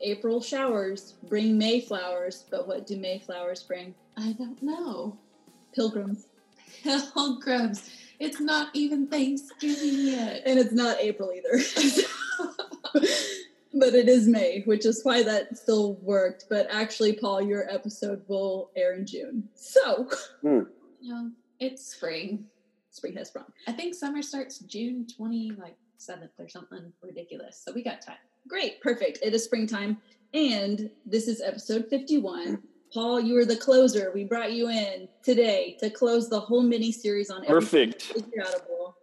April showers bring May flowers, but what do May flowers bring? I don't know. Pilgrims. Pilgrims. It's not even Thanksgiving yet. And it's not April either. but it is May, which is why that still worked. But actually, Paul, your episode will air in June. So, mm. you know, it's spring. Spring has sprung. I think summer starts June 20, like 7th or something ridiculous. So we got time. Great, perfect. It is springtime. And this is episode 51. Paul, you were the closer. We brought you in today to close the whole mini series on Perfect.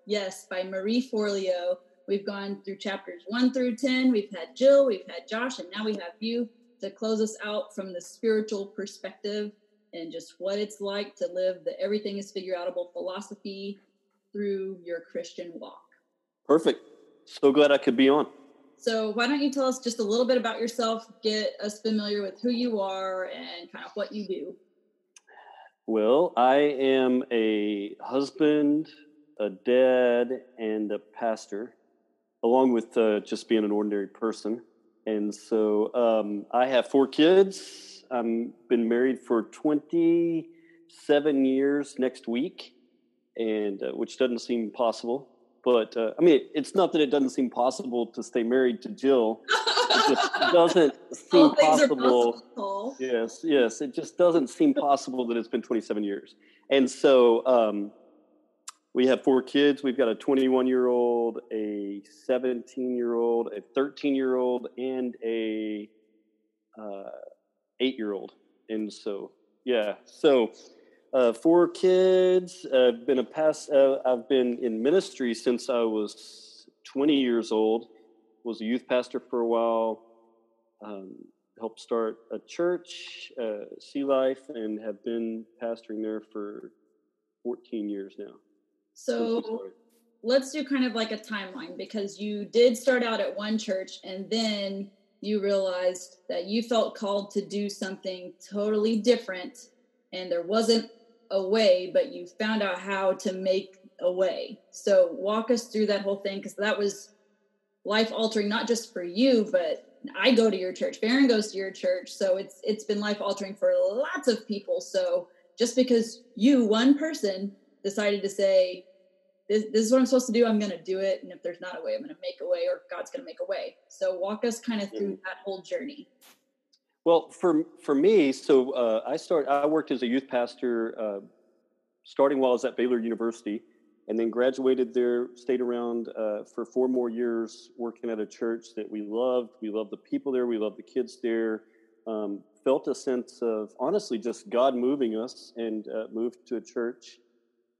Yes, by Marie Forleo. We've gone through chapters one through 10. We've had Jill, we've had Josh, and now we have you to close us out from the spiritual perspective and just what it's like to live the everything is figure outable philosophy through your Christian walk. Perfect. So glad I could be on. So, why don't you tell us just a little bit about yourself, get us familiar with who you are and kind of what you do? Well, I am a husband, a dad, and a pastor, along with uh, just being an ordinary person. And so um, I have four kids. I've been married for 27 years next week, and uh, which doesn't seem possible. But uh, I mean, it's not that it doesn't seem possible to stay married to Jill. It just doesn't seem possible. possible. Yes, yes. It just doesn't seem possible that it's been 27 years. And so um, we have four kids. We've got a 21 year old, a 17 year old, a 13 year old, and a uh, eight year old. And so, yeah. So uh, four kids. I've been a past. Uh, I've been in ministry since I was 20 years old. Was a youth pastor for a while. Um, helped start a church, uh, Sea Life, and have been pastoring there for 14 years now. So let's do kind of like a timeline because you did start out at one church and then you realized that you felt called to do something totally different and there wasn't a way, but you found out how to make a way. So walk us through that whole thing because that was life altering, not just for you, but I go to your church. Farron goes to your church, so it's it's been life altering for lots of people. So just because you, one person, decided to say, this, this is what I'm supposed to do, I'm going to do it. And if there's not a way, I'm going to make a way, or God's going to make a way. So walk us kind of through mm-hmm. that whole journey. Well, for for me, so uh, I start. I worked as a youth pastor, uh, starting while I was at Baylor University, and then graduated there. Stayed around uh, for four more years, working at a church that we loved. We loved the people there. We loved the kids there. Um, felt a sense of honestly just God moving us, and uh, moved to a church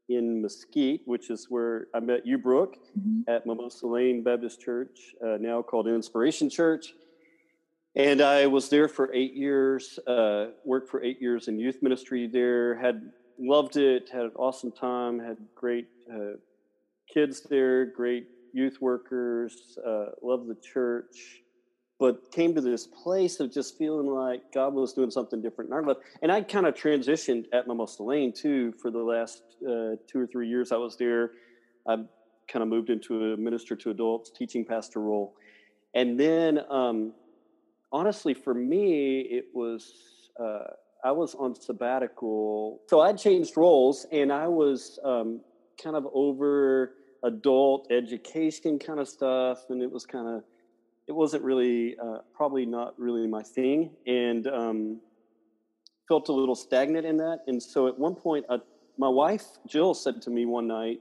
in Mesquite, which is where I met you, Brooke, mm-hmm. at Mimosa Lane Baptist Church, uh, now called Inspiration Church and I was there for eight years, uh, worked for eight years in youth ministry there, had loved it, had an awesome time, had great uh, kids there, great youth workers, uh, loved the church, but came to this place of just feeling like God was doing something different in our life. And I kind of transitioned at Mimosa Lane too for the last uh, two or three years I was there. I kind of moved into a minister to adults teaching pastor role. And then, um, honestly, for me, it was uh, I was on sabbatical, so I changed roles, and I was um, kind of over adult education kind of stuff, and it was kind of it wasn't really uh, probably not really my thing, and um, felt a little stagnant in that. And so at one point, uh, my wife Jill said to me one night,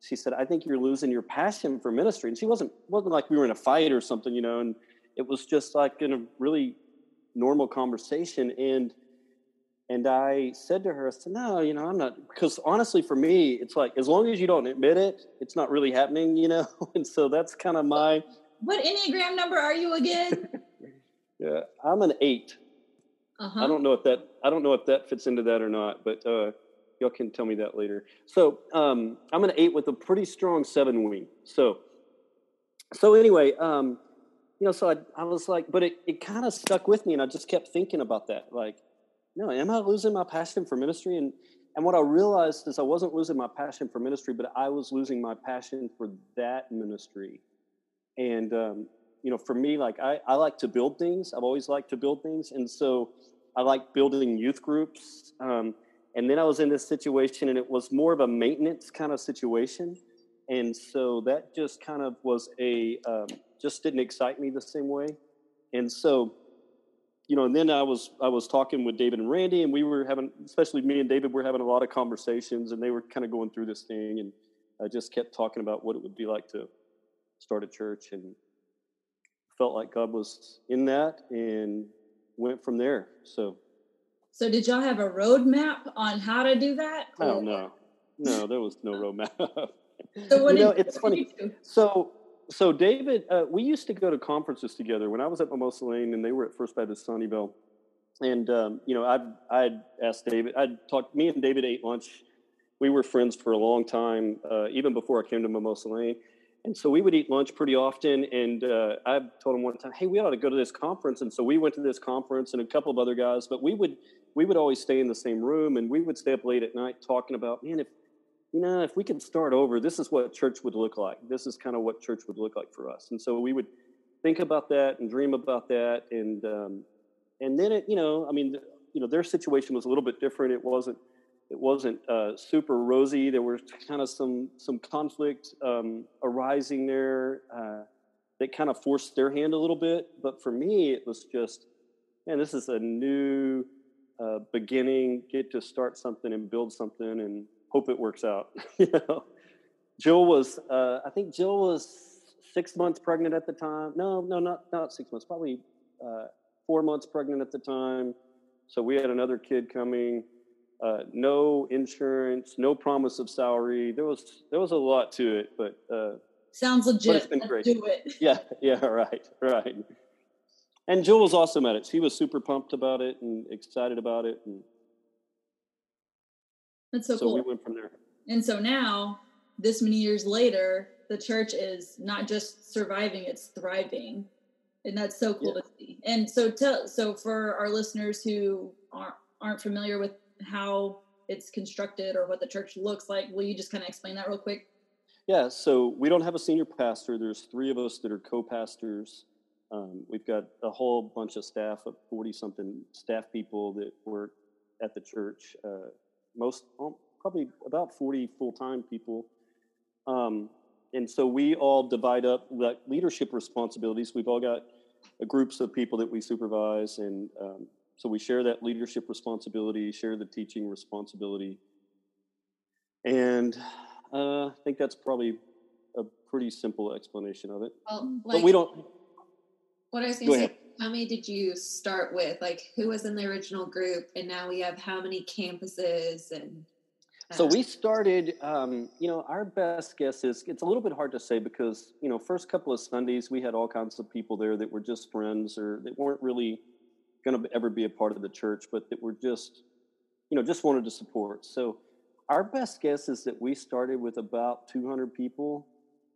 she said, I think you're losing your passion for ministry. And she wasn't wasn't like we were in a fight or something, you know, and it was just like in a really normal conversation. And and I said to her, I said, No, you know, I'm not because honestly for me, it's like as long as you don't admit it, it's not really happening, you know. and so that's kind of my What Enneagram number are you again? yeah, I'm an 8 Uh-huh. I don't know if that I don't know if that fits into that or not, but uh, y'all can tell me that later. So um, I'm an eight with a pretty strong seven wing. So so anyway, um, you know, so I, I was like, but it, it kind of stuck with me, and I just kept thinking about that. Like, no, am I losing my passion for ministry? And and what I realized is I wasn't losing my passion for ministry, but I was losing my passion for that ministry. And um, you know, for me, like I, I like to build things. I've always liked to build things, and so I like building youth groups. Um, and then I was in this situation, and it was more of a maintenance kind of situation, and so that just kind of was a um, just didn't excite me the same way. And so, you know, and then I was I was talking with David and Randy, and we were having, especially me and David, were having a lot of conversations, and they were kind of going through this thing, and I just kept talking about what it would be like to start a church, and felt like God was in that, and went from there. So So did y'all have a roadmap on how to do that? oh Or- no, no, there was no roadmap. So what you know, it's funny. So, so David, uh, we used to go to conferences together when I was at Mimosa Lane, and they were at First Baptist Sunnyvale. And um, you know, I I'd asked David. I'd talked. Me and David ate lunch. We were friends for a long time, uh, even before I came to Mimosa Lane. And so we would eat lunch pretty often. And uh, I told him one time, "Hey, we ought to go to this conference." And so we went to this conference, and a couple of other guys. But we would we would always stay in the same room, and we would stay up late at night talking about, man, if you know, if we could start over, this is what church would look like. This is kind of what church would look like for us. And so we would think about that and dream about that. And, um, and then it, you know, I mean, you know, their situation was a little bit different. It wasn't, it wasn't uh, super rosy. There was kind of some, some conflict um, arising there uh, that kind of forced their hand a little bit. But for me, it was just, man, this is a new uh, beginning, get to start something and build something and, hope it works out. you know, Jill was, uh, I think Jill was six months pregnant at the time. No, no, not not six months. Probably uh, four months pregnant at the time. So we had another kid coming. Uh, no insurance, no promise of salary. There was there was a lot to it, but uh, Sounds it's legit. been Let's great. do it. yeah, yeah, right, right. And Jill was awesome at it. She was super pumped about it and excited about it, and That's so, so cool. we went from there. And so now, this many years later, the church is not just surviving, it's thriving. And that's so cool Yeah. to see. And so tell so for our listeners who aren't aren't familiar with how it's constructed or what the church looks like, will you just kind of explain that real quick? Yeah, so we don't have a senior pastor. There's three of us that are co-pastors. Um, we've got a whole bunch of staff of forty something staff people that work at the church. Uh, most um, probably about forty full time people. Um, and so we all divide up like leadership responsibilities. We've all got uh, groups of people that we supervise, and um, so we share that leadership responsibility, share the teaching responsibility, and uh, I think that's probably a pretty simple explanation of it. Well, but we don't. what I was Go going to say, ahead. How many did you start with? Like, who was in the original group, and now we have how many campuses? And So uh, we started. Um, you know, our best guess is it's a little bit hard to say because you know, first couple of Sundays we had all kinds of people there that were just friends or that weren't really going to ever be a part of the church, but that were just, you know, just wanted to support. So our best guess is that we started with about 200 people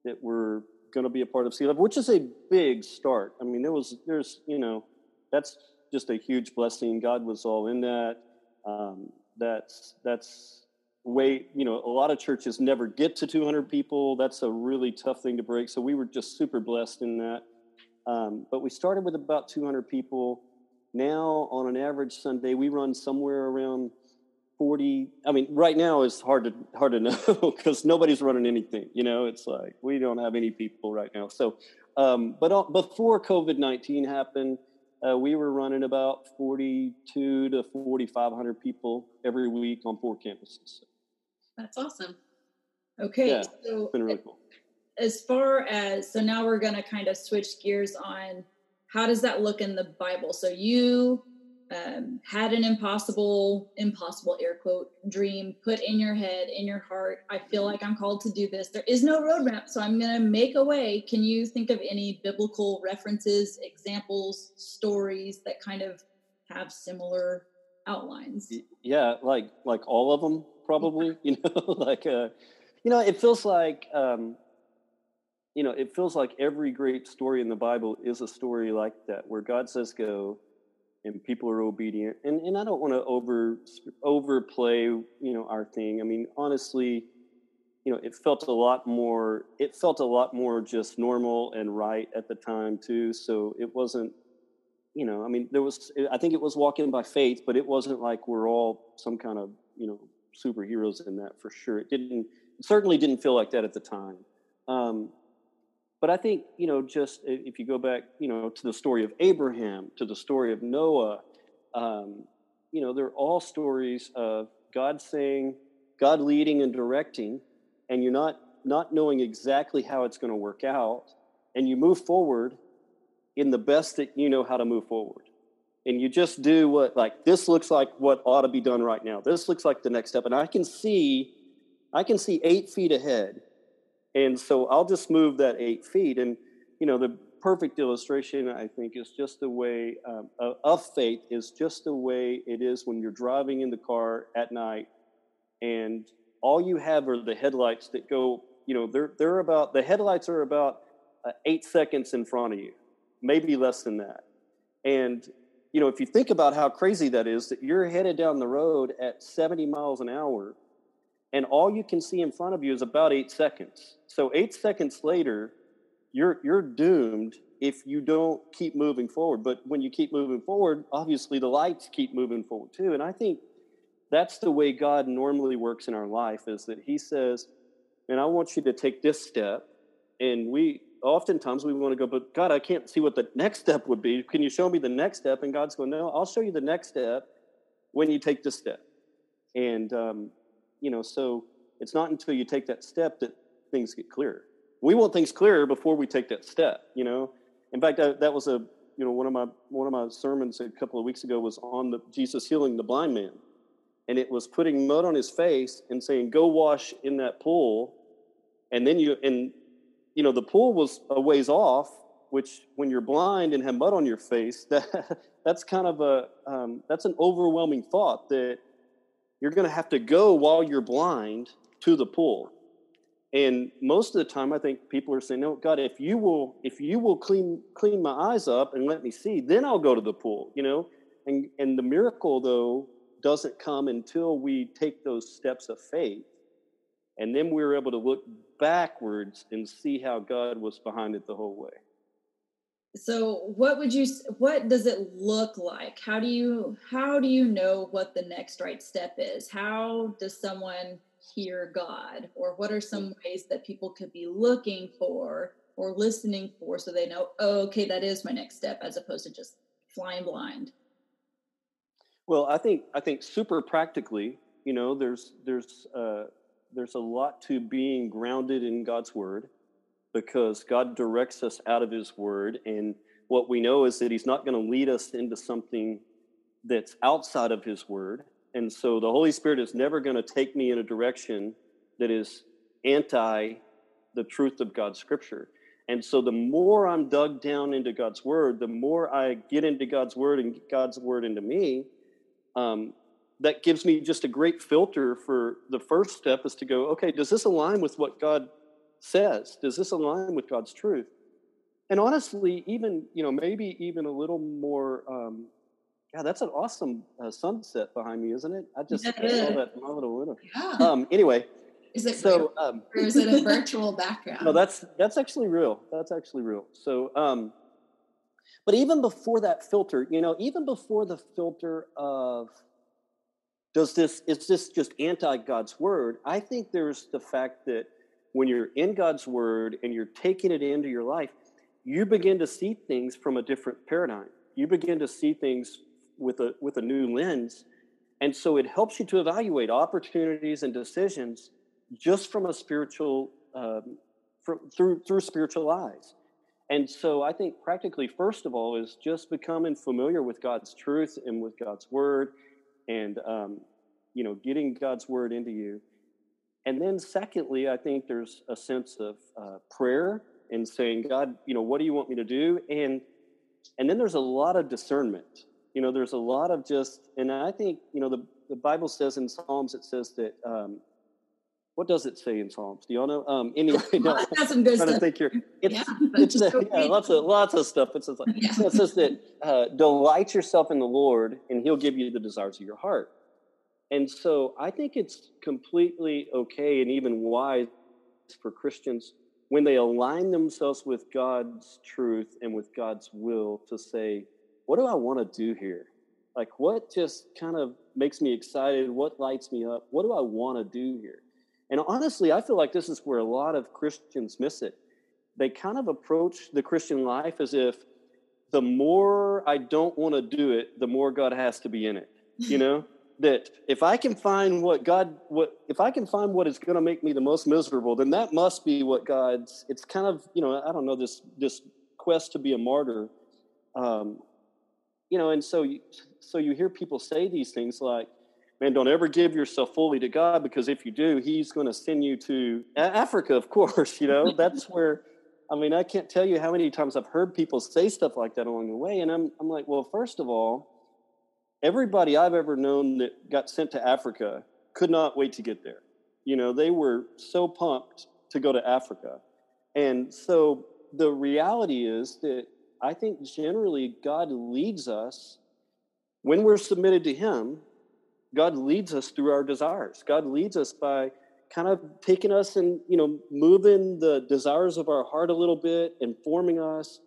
that were going to be a part of Sea Level, which is a big start. I mean, there was, there's, you know, that's just a huge blessing. God was all in that. Um, that's that's way, you know, a lot of churches never get to 200 people. That's a really tough thing to break. So we were just super blessed in that. Um, but we started with about 200 people. Now, on an average Sunday, we run somewhere around 40 i mean right now it's hard to hard to know because nobody's running anything you know it's like we don't have any people right now so um, but uh, before covid-19 happened uh, we were running about 42 to 4500 people every week on four campuses that's awesome. Okay, Yeah, so It's been really cool. as far as so now we're going to kind of switch gears on how does that look in the bible so you um, had an impossible impossible air quote dream put in your head in your heart. I feel like i'm called to do this. There is no roadmap so i'm going to make a way. Can you think of any biblical references examples stories that kind of have similar outlines? Yeah, like like all of them probably. You know, like uh, you know, it feels like um, you know, it feels like every great story in the Bible is a story like that, where God says go, and people are obedient. And and I don't want to over overplay, you know, our thing. I mean, honestly, you know, it felt a lot more. It felt a lot more just normal and right at the time too. So it wasn't you know, I mean, there was, I think it was walking by faith, but it wasn't like we're all some kind of, you know, superheroes in that for sure. It didn't, certainly didn't feel like that at the time. Um, but I think, you know, just if you go back, you know, to the story of Abraham, to the story of Noah, um, you know, they're all stories of God saying, God leading and directing, and you're not not knowing exactly how it's going to work out, and you move forward in the best that you know how to move forward. And you just do what, like, this looks like what ought to be done right now. This looks like the next step. And I can see, I can see eight feet ahead. And so I'll just move that eight feet. And, you know, the perfect illustration, I think, is just the way um, of- faith is just the way it is when you're driving in the car at night and all you have are the headlights that go, you know, they're, they're about, the headlights are about uh, eight seconds in front of you maybe less than that. And you know, if you think about how crazy that is, that you're headed down the road at 70 miles an hour, and all you can see in front of you is about eight seconds. So eight seconds later, you're you're doomed if you don't keep moving forward. But when you keep moving forward, obviously the lights keep moving forward too. And I think that's the way God normally works in our life is that He says, and I want you to take this step. And we oftentimes we want to go, but God, I can't see what the next step would be. Can you show me the next step? And God's going, no, I'll show you the next step when you take this step. And, um, you know, so it's not until you take that step that things get clearer. We want things clearer before we take that step, you know? In fact, I, that was a, you know, one of my, one of my sermons a couple of weeks ago was on the Jesus healing the blind man. And it was putting mud on his face and saying, go wash in that pool. And then you, and you know, the pool was a ways off, which when you're blind and have mud on your face, that that's kind of a um, that's an overwhelming thought that you're going to have to go while you're blind to the pool. And most of the time, I think people are saying, "No, God, if you will, if you will clean clean my eyes up and let me see, then I'll go to the pool." You know, and and the miracle though doesn't come until we take those steps of faith and then we're able to look backwards and see how God was behind it the whole way. so what would you what does it look like how do you how do you know what the next right step is how does someone hear god? Or what are some ways that people could be looking for or listening for so they know oh, okay that is my next step as opposed to just flying blind? Well, I think I think super practically, you know, there's there's uh, there's a lot to being grounded in God's word because God directs us out of His word, and what we know is that He's not going to lead us into something that's outside of His word, and so the Holy Spirit is never going to take me in a direction that is anti the truth of God's scripture. And so the more I'm dug down into God's word, the more I get into God's word and God's word into me, um, that gives me just a great filter for the first step is to go, okay, does this align with what God says? Does this align with God's truth? And honestly, even, you know, maybe even a little more, um, yeah, that's an awesome uh, sunset behind me, isn't it? I just Yeah, saw it that a little window. Yeah. Um, anyway, is it so, um, or is it a virtual background? no, that's that's actually real. That's actually real. So, um, but even before that filter, you know, even before the filter of does this is this just anti God's word? I think there's the fact that when you're in God's word and you're taking it into your life, you begin to see things from a different paradigm. You begin to see things with a with a new lens, and so it helps you to evaluate opportunities and decisions just from a spiritual um, from, through through spiritual eyes. And so I think practically, first of all, is just becoming familiar with God's truth and with God's word, and um, you know, getting God's word into you. And then, secondly, I think there's a sense of uh, prayer and saying, God, you know, what do you want me to do? And and then there's a lot of discernment. You know, there's a lot of just, and I think, you know, the, the Bible says in Psalms, it says that, um, what does it say in Psalms? Do y'all know? Um, anyway, no, That's some good trying stuff. to think here. It's, Yeah, it's uh, yeah, lots of lots of stuff. It says, like, Yeah. it says that uh, delight yourself in the Lord, and He'll give you the desires of your heart. And so, I think it's completely okay and even wise for Christians when they align themselves with God's truth and with God's will to say, "What do I want to do here? Like, what just kind of makes me excited? What lights me up? What do I want to do here?" And honestly, I feel like this is where a lot of Christians miss it. They kind of approach the Christian life as if the more I don't want to do it, the more God has to be in it. You know? that if I can find what God what if I can find what is going to make me the most miserable, then that must be what God's it's kind of, you know, I don't know this this quest to be a martyr. Um you know, and so you, so you hear people say these things like man, don't ever give yourself fully to God because if you do, He's going to send you to Africa, of course. You know, that's where, I mean, I can't tell you how many times I've heard people say stuff like that along the way. And I'm, I'm like, well, first of all, everybody I've ever known that got sent to Africa could not wait to get there. You know, they were so pumped to go to Africa. And so the reality is that I think generally God leads us when we're submitted to Him God leads us through our desires. God leads us by kind of taking us and you know moving the desires of our heart a little bit informing us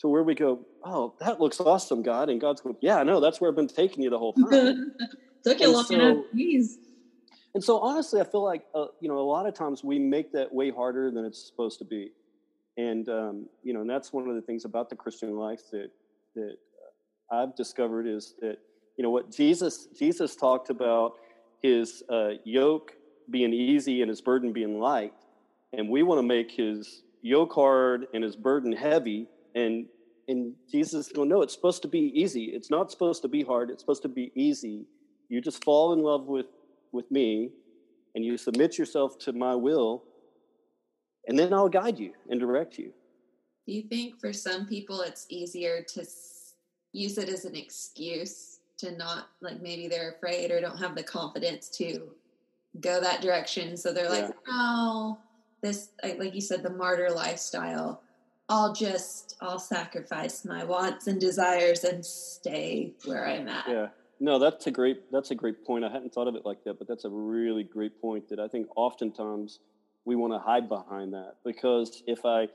to where we go, oh, that looks awesome, God. And God's going, yeah, I know that's where I've been taking you the whole time. Took you And long so- enough. Jeez. and so honestly, I feel like uh, you know a lot of times we make that way harder than it's supposed to be. And um, you know, and that's one of the things about the Christian life that that uh, I've discovered is that you know what Jesus Jesus talked about his uh, yoke being easy and his burden being light, and we want to make his yoke hard and his burden heavy. And and Jesus going, no, it's supposed to be easy. It's not supposed to be hard. It's supposed to be easy. You just fall in love with with me, and you submit yourself to my will, and then I'll guide you and direct you. Do you think for some people it's easier to use it as an excuse to not, like maybe they're afraid or don't have the confidence to go that direction? So they're like, Yeah. no, this, like like you said, the martyr lifestyle. I'll just, I'll sacrifice my wants and desires and stay where I'm at. Yeah. No, that's a great that's a great point. I hadn't thought of it like that, but that's a really great point that I think oftentimes we want to hide behind that because if I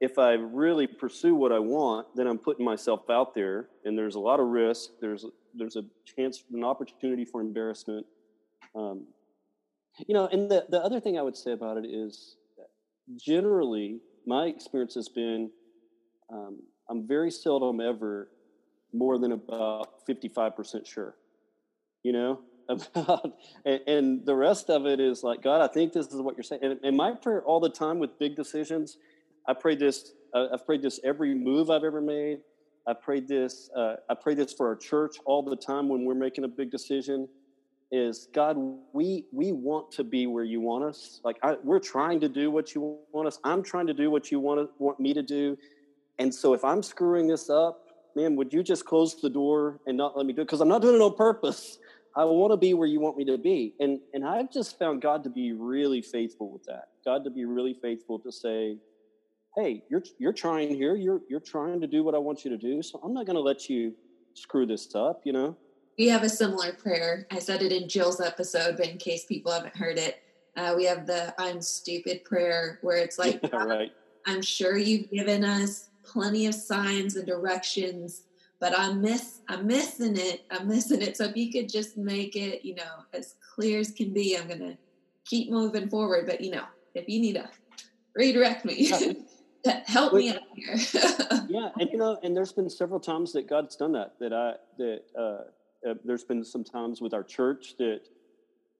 if I really pursue what I want, then I'm putting myself out there and there's a lot of risk. There's there's a chance an opportunity for embarrassment. Um, you know, and the, the other thing I would say about it is generally my experience has been um, I'm very seldom ever more than about 55% sure, you know, about, and, the rest of it is like, God, I think this is what you're saying. And, and my prayer all the time with big decisions, I pray this, uh, I've prayed this every move I've ever made. I prayed this, uh, I pray this for our church all the time when we're making a big decision is God, we, we want to be where you want us. Like I, we're trying to do what you want us. I'm trying to do what you want, want me to do. And so if I'm screwing this up, man, would you just close the door and not let me do it? Because I'm not doing it on purpose. I want to be where you want me to be. And and I've just found God to be really faithful with that. God to be really faithful to say, Hey, you're you're trying here. You're you're trying to do what I want you to do. So I'm not gonna let you screw this up, you know? We have a similar prayer. I said it in Jill's episode, but in case people haven't heard it, uh, we have the I'm stupid prayer where it's like, yeah, right. I'm sure you've given us plenty of signs and directions, but I'm miss I'm missing it. I'm missing it. So if you could just make it, you know, as clear as can be, I'm gonna keep moving forward. But you know, if you need to redirect me, help me out here. yeah, and you know, and there's been several times that God's done that. That I that uh, uh, there's been some times with our church that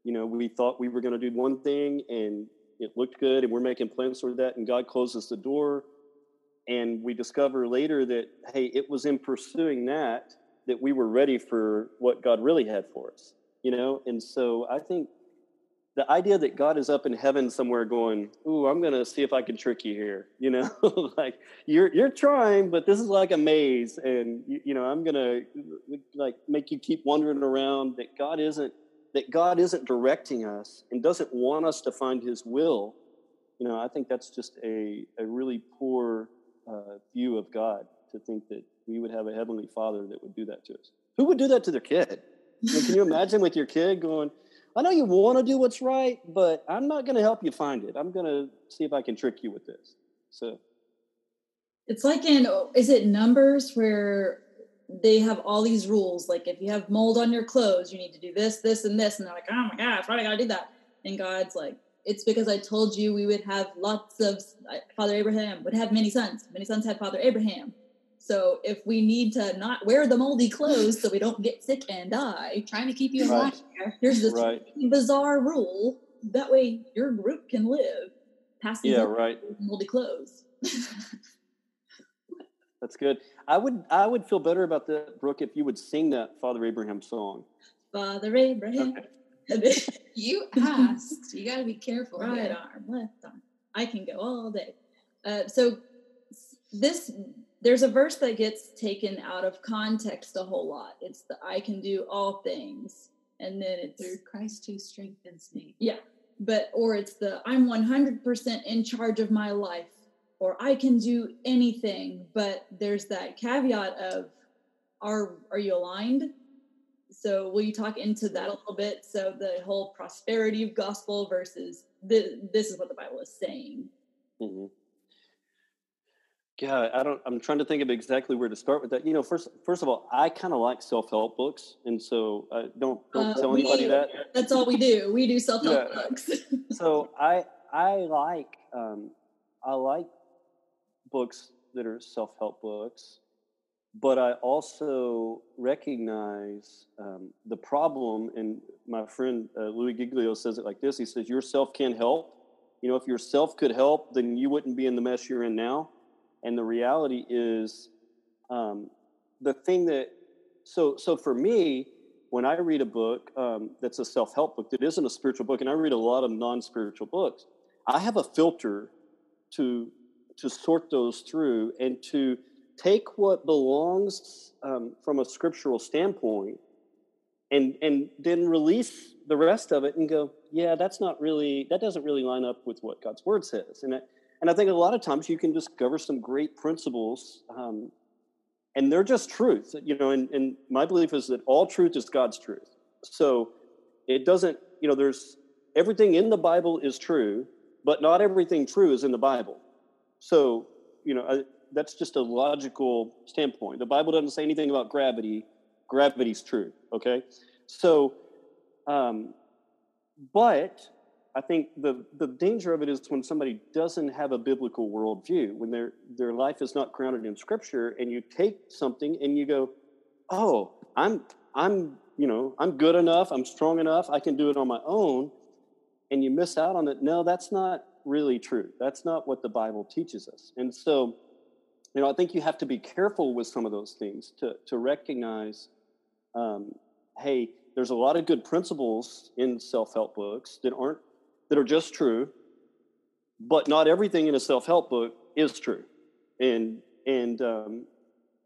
you know we thought we were going to do one thing and it looked good and we're making plans for that and god closes the door and we discover later that hey it was in pursuing that that we were ready for what god really had for us you know? And so i think the idea that god is up in heaven somewhere going ooh i'm going to see if i can trick you here you know? Like you're you're trying but this is like a maze and you, you know i'm going to like make you keep wandering around that god isn't that god isn't directing us and doesn't want us to find his will you know? I think that's just a, a really poor uh, view of God to think that we would have a heavenly Father that would do that to us. Who would do that to their kid? I mean, can you imagine with your kid going, I know you want to do what's right, but I'm not going to help you find it. I'm going to see if I can trick you with this. So it's like in, is it numbers where they have all these rules? Like if you have mold on your clothes, you need to do this, this, and this. And they're like, oh my gosh, why do I got to do that? And God's like, it's because I told you we would have lots of uh, Father Abraham would have many sons. Many sons had Father Abraham. So if we need to not wear the moldy clothes so we don't get sick and die, trying to keep you alive, right. here's this right. bizarre rule. That way your group can live. Yeah, right. moldy clothes. That's good. I would I would feel better about that, Brooke, if you would sing that Father Abraham song. Father Abraham. Okay. you asked. You got to be careful. Right here. arm, left arm. I can go all day. Uh, so this there's a verse that gets taken out of context a whole lot. It's the I can do all things, and then it's through Christ who strengthens me. Yeah, but or it's the I'm 100% in charge of my life, or I can do anything. But there's that caveat of are are you aligned? So will you talk into that a little bit? So the whole prosperity of gospel versus the, this is what the Bible is saying. Mm-hmm. Yeah, I don't. I'm trying to think of exactly where to start with that. You know, first, first of all, I kind of like self help books, and so uh, don't don't uh, tell we, anybody that. That's all we do. We do self help yeah. books. so I I like um, I like books that are self help books but I also recognize um, the problem. And my friend uh, Louis Giglio says it like this: He says, "Yourself can't help. You know, if yourself could help, then you wouldn't be in the mess you're in now." And the reality is, um, the thing that so so for me, when I read a book um, that's a self help book that isn't a spiritual book, and I read a lot of non spiritual books, I have a filter to to sort those through and to take what belongs um, from a scriptural standpoint and and then release the rest of it and go yeah that's not really that doesn't really line up with what god's word says. And I, and i think a lot of times you can discover some great principles um, and they're just truth you know and, and my belief is that all truth is god's truth. So it doesn't you know there's everything in the bible is true but not everything true is in the bible. So you know that's just a logical standpoint. The Bible doesn't say anything about gravity. Gravity's true. Okay, so, um, but I think the the danger of it is when somebody doesn't have a biblical worldview, when their their life is not grounded in Scripture, and you take something and you go, "Oh, I'm I'm you know I'm good enough. I'm strong enough. I can do it on my own," and you miss out on it. No, that's not really true. That's not what the Bible teaches us. And so you know, I think you have to be careful with some of those things to to recognize, um, hey, there's a lot of good principles in self-help books that aren't that are just true, but not everything in a self-help book is true, and and um,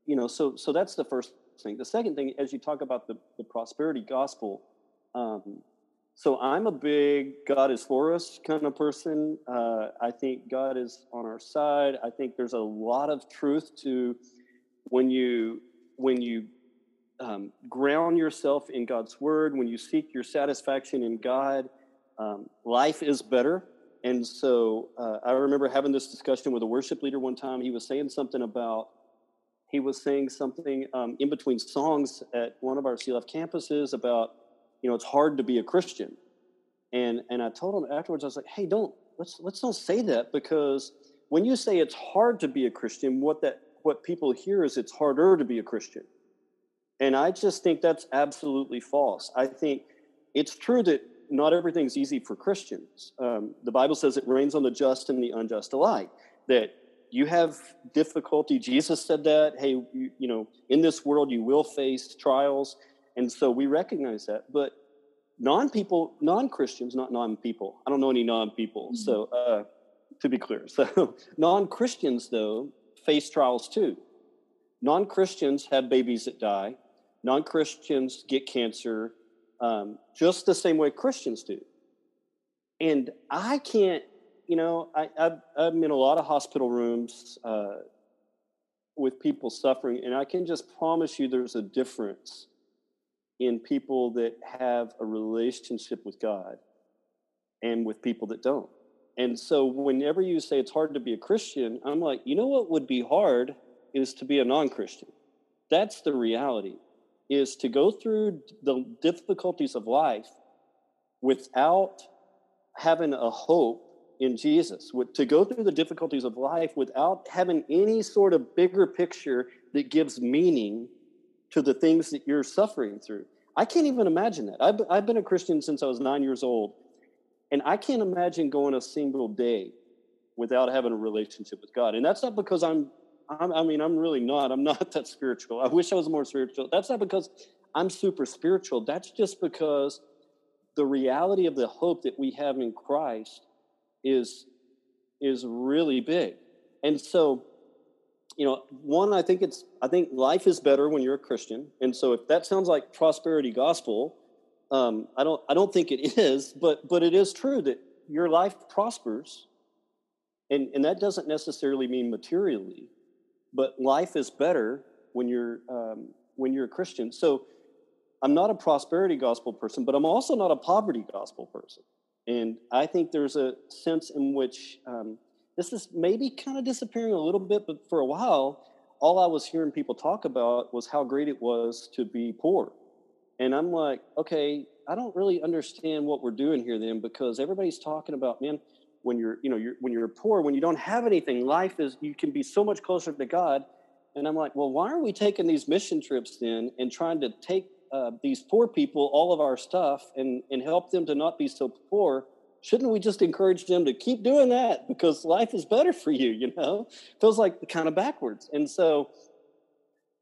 you know, so so that's the first thing. The second thing, as you talk about the the prosperity gospel, um, so I'm a big God is for us kind of person. Uh, I think God is on our side. I think there's a lot of truth to when you when you um, ground yourself in God's word, when you seek your satisfaction in God, um, life is better. And so uh, I remember having this discussion with a worship leader one time. He was saying something about he was saying something um, in between songs at one of our CLF campuses about you know, it's hard to be a Christian. And and I told him afterwards, I was like, hey, don't let's let's don't say that because when you say it's hard to be a Christian, what that what people hear is it's harder to be a Christian. And I just think that's absolutely false. I think it's true that not everything's easy for Christians. Um, the Bible says it rains on the just and the unjust alike. That you have difficulty. Jesus said that. Hey, you, you know, in this world you will face trials, and so we recognize that. But non-people, non-Christians, not non-people. I don't know any non-people. Mm-hmm. So uh, to be clear, so non-Christians though face trials too. Non-Christians have babies that die. Non-Christians get cancer um, just the same way Christians do. And I can't, you know, I, I've, I'm in a lot of hospital rooms uh, with people suffering, and I can just promise you there's a difference in people that have a relationship with God and with people that don't. And so whenever you say it's hard to be a Christian, I'm like, you know what would be hard is to be a non-Christian. That's the reality is to go through the difficulties of life without having a hope in Jesus, to go through the difficulties of life without having any sort of bigger picture that gives meaning to the things that you're suffering through. I can't even imagine that. I've, I've been a Christian since I was nine years old, and I can't imagine going a single day without having a relationship with God. And that's not because I'm I'm, I mean, I'm really not. I'm not that spiritual. I wish I was more spiritual. That's not because I'm super spiritual. That's just because the reality of the hope that we have in Christ is is really big. And so, you know, one, I think it's I think life is better when you're a Christian. And so, if that sounds like prosperity gospel, um, I don't I don't think it is. But but it is true that your life prospers, and and that doesn't necessarily mean materially but life is better when you're um, when you're a Christian. So I'm not a prosperity gospel person, but I'm also not a poverty gospel person. And I think there's a sense in which um, this is maybe kind of disappearing a little bit, but for a while, all I was hearing people talk about was how great it was to be poor. And I'm like, okay, I don't really understand what we're doing here then because everybody's talking about, man, when you're you know you're, when you're poor when you don't have anything life is you can be so much closer to god and i'm like well why are we taking these mission trips then and trying to take uh, these poor people all of our stuff and and help them to not be so poor shouldn't we just encourage them to keep doing that? Because life is better for you you know? Feels like kind of backwards. And so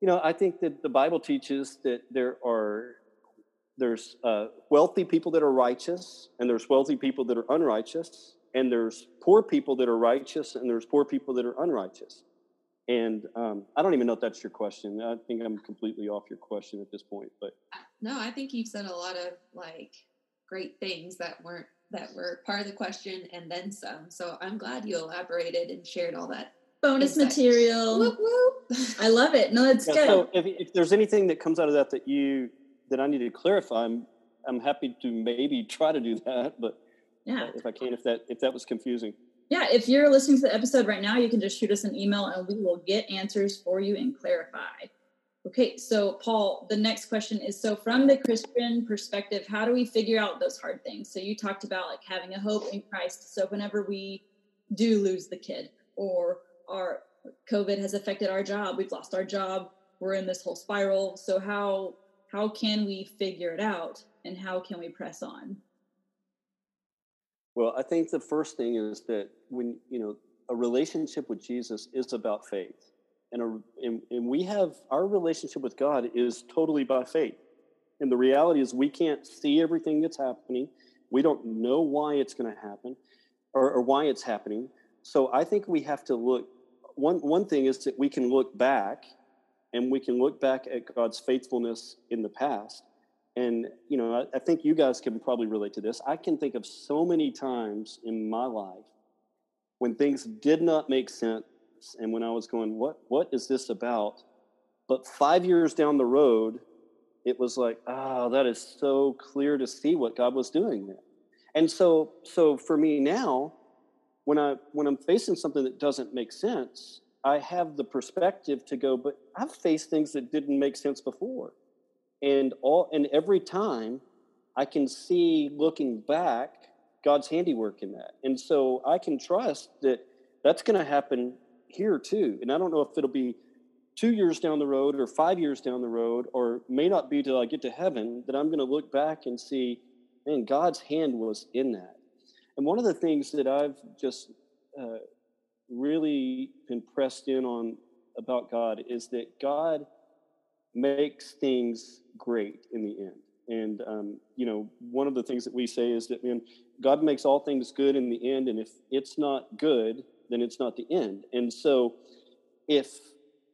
you know i think that the bible teaches that there are there's uh, wealthy people that are righteous and there's wealthy people that are unrighteous and there's poor people that are righteous and there's poor people that are unrighteous. And um, i don't even know if that's your question. I think i'm completely off your question at this point but no i think you've said a lot of like great things that weren't that were part of the question and then some. So i'm glad you elaborated and shared all that bonus insight. material. Whoop, whoop. i love it. No it's yeah, good. so if, if there's anything that comes out of that that you that i need to clarify i'm i'm happy to maybe try to do that but yeah. if i can if that if that was confusing. Yeah if you're listening to the episode right now you can just shoot us an email and we will get answers for you and clarify okay so paul the next question is so from the christian perspective how do we figure out those hard things? So you talked about like having a hope in christ. So whenever we do lose the kid or our covid has affected our job we've lost our job we're in this whole spiral. So how how can we figure it out and how can we press on? Well, I think the first thing is that when, you know, a relationship with Jesus is about faith. And, a, and, and we have our relationship with God is totally by faith. And the reality is, we can't see everything that's happening. We don't know why it's going to happen or, or why it's happening. So I think we have to look. One, one thing is that we can look back and we can look back at God's faithfulness in the past and you know I, I, think you guys can probably relate to this i can think of so many times in my life when things did not make sense and when i was going what what is this about? But five years down the road it was like oh that is so clear to see what god was doing there. And so so for me now when i when i'm facing something that doesn't make sense i have the perspective to go but i've faced things that didn't make sense before. And all and every time i can see looking back god's handiwork in that. And so i can trust that that's going to happen here too and i don't know if it'll be two years down the road or five years down the road or may not be till i get to heaven that i'm going to look back and see man, God's hand was in that. And one of the things that I've just uh, really been pressed in on about God is that God makes things great in the end. And um, you know, one of the things that we say is that man, God makes all things good in the end, and if it's not good, then it's not the end. And so, if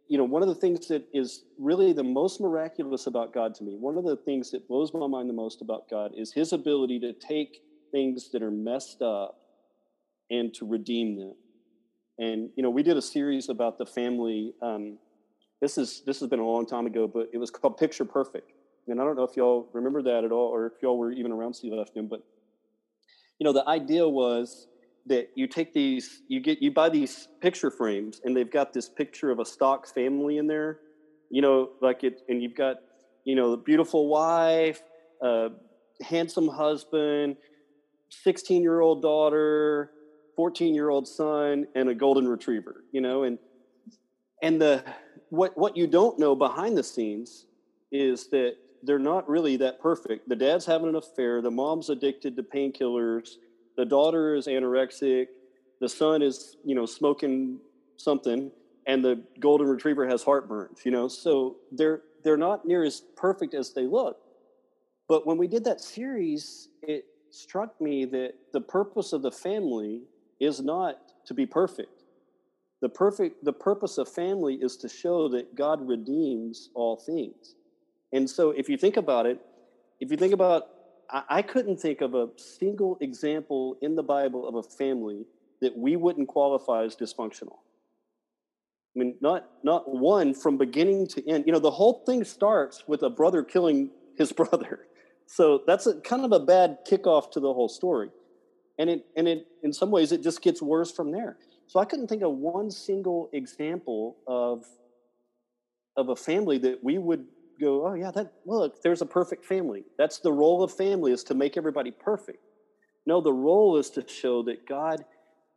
you know, one of the things that is really the most miraculous about God to me, one of the things that blows my mind the most about God is His ability to take things that are messed up and to redeem them. And you know, we did a series about the family. Um, this is this has been a long time ago, but it was called Picture Perfect. And I don't know if y'all remember that at all, or if y'all were even around Steve Lefton, but you know, the idea was that you take these, you get, you buy these picture frames, and they've got this picture of a stock family in there, you know, like it, and you've got, you know, the beautiful wife, uh, handsome husband, 16 year old daughter, 14 year old son, and a golden retriever, you know, and, and the, what, what you don't know behind the scenes is that they're not really that perfect. The dad's having an affair, the mom's addicted to painkillers, the daughter is anorexic, the son is, you know, smoking something, and the golden retriever has heartburns, you know. So they're they're not near as perfect as they look. But when we did that series, it struck me that the purpose of the family is not to be perfect. The perfect the purpose of family is to show that God redeems all things. And so if you think about it, if you think about I, couldn't think of a single example in the Bible of a family that we wouldn't qualify as dysfunctional. I mean, not not one from beginning to end. You know, the whole thing starts with a brother killing his brother. So that's a kind of a bad kickoff to the whole story. And it and it in some ways it just gets worse from there. So I couldn't think of one single example of of a family that we would go, oh yeah, that look, there's a perfect family. That's the role of family is to make everybody perfect. No, the role is to show that God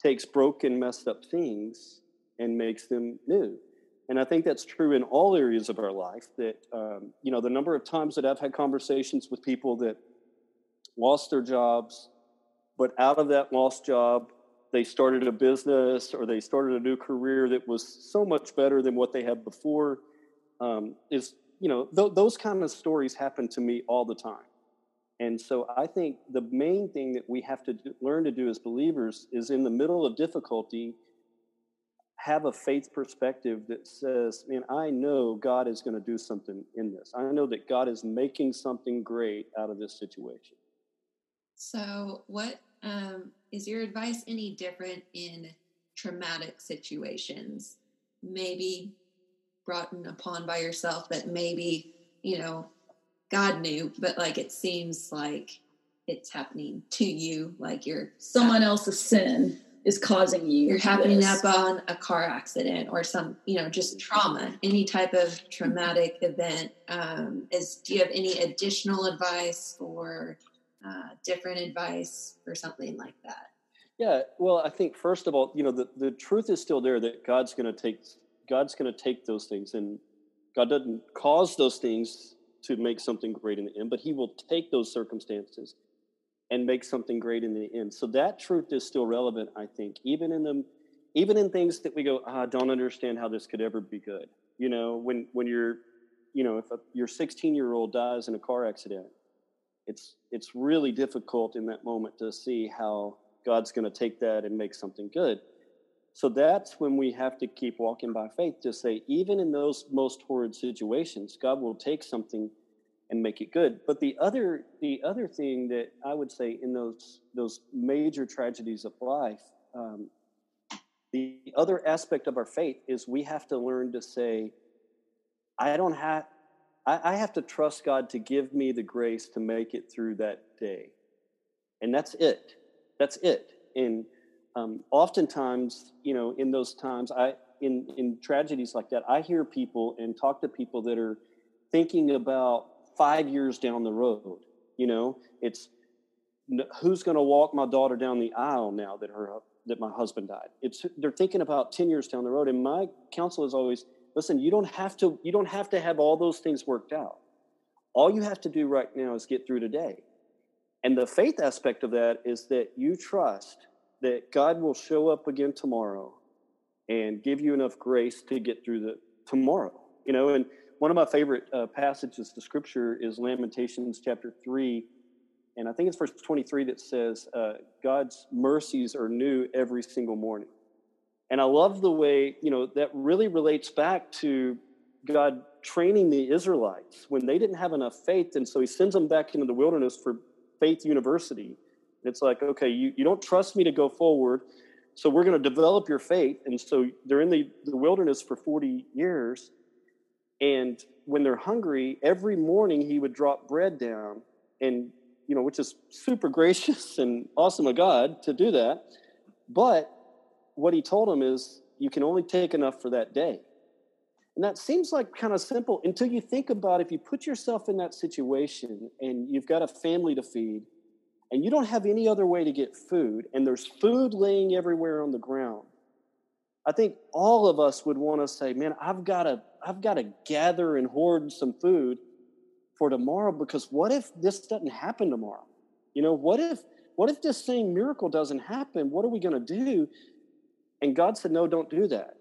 takes broken, messed up things and makes them new. And I think that's true in all areas of our life. That um, you know, the number of times that I've had conversations with people that lost their jobs, but out of that lost job, they started a business or they started a new career that was so much better than what they had before. Um, is you know, th- those kind of stories happen to me all the time. And so I think the main thing that we have to do, learn to do as believers is in the middle of difficulty, have a faith perspective that says, man, I know God is going to do something in this. I know that God is making something great out of this situation. So, what um, is your advice any different in traumatic situations? Maybe brought upon by yourself that maybe, you know, God knew, but like it seems like it's happening to you, like you're someone else's sin is causing you. You're happening this. up on a car accident or some, you know, just trauma, any type of traumatic event. Um, is do you have any additional advice or uh, different advice for something like that? Yeah, well, I think first of all, you know, the, the truth is still there that God's going to take God's going to take those things and God doesn't cause those things to make something great in the end, but He will take those circumstances and make something great in the end. So that truth is still relevant, I think, even in the even in things that we go, ah, I don't understand how this could ever be good. You know, when when you're, you know, if a, your 16 year old dies in a car accident, it's it's really difficult in that moment to see how God's going to take that and make something good. So that's when we have to keep walking by faith to say, even in those most horrid situations, God will take something and make it good. But the other the other thing that I would say in those those major tragedies of life, um, the other aspect of our faith is we have to learn to say, I don't have I, I have to trust God to give me the grace to make it through that day. And that's it. That's it. And um, oftentimes, you know, in those times, I in in tragedies like that, I hear people and talk to people that are thinking about five years down the road. You know, it's who's going to walk my daughter down the aisle now that her that my husband died. It's they're thinking about ten years down the road. And my counsel is always, listen, you don't have to you don't have to have all those things worked out. All you have to do right now is get through today. And the faith aspect of that is that you trust that God will show up again tomorrow and give you enough grace to get through the tomorrow. You know, and one of my favorite uh, passages to scripture is Lamentations chapter 3. And I think it's verse 23 that says, uh, God's mercies are new every single morning. And I love the way, you know, that really relates back to God training the Israelites when they didn't have enough faith. And so he sends them back into the wilderness for faith university. It's like, okay, you, you don't trust me to go forward. So we're going to develop your faith. And so they're in the, the wilderness for 40 years. And when they're hungry, every morning he would drop bread down and, you know, which is super gracious and awesome of God to do that. But what he told them is, you can only take enough for that day. And that seems like kind of simple until you think about if you put yourself in that situation and you've got a family to feed and you don't have any other way to get food and there's food laying everywhere on the ground. I think all of us would want to say, man, I've got to I've got to gather and hoard some food for tomorrow because what if this doesn't happen tomorrow? You know, what if what if this same miracle doesn't happen? What are we going to do? And God said, no, don't do that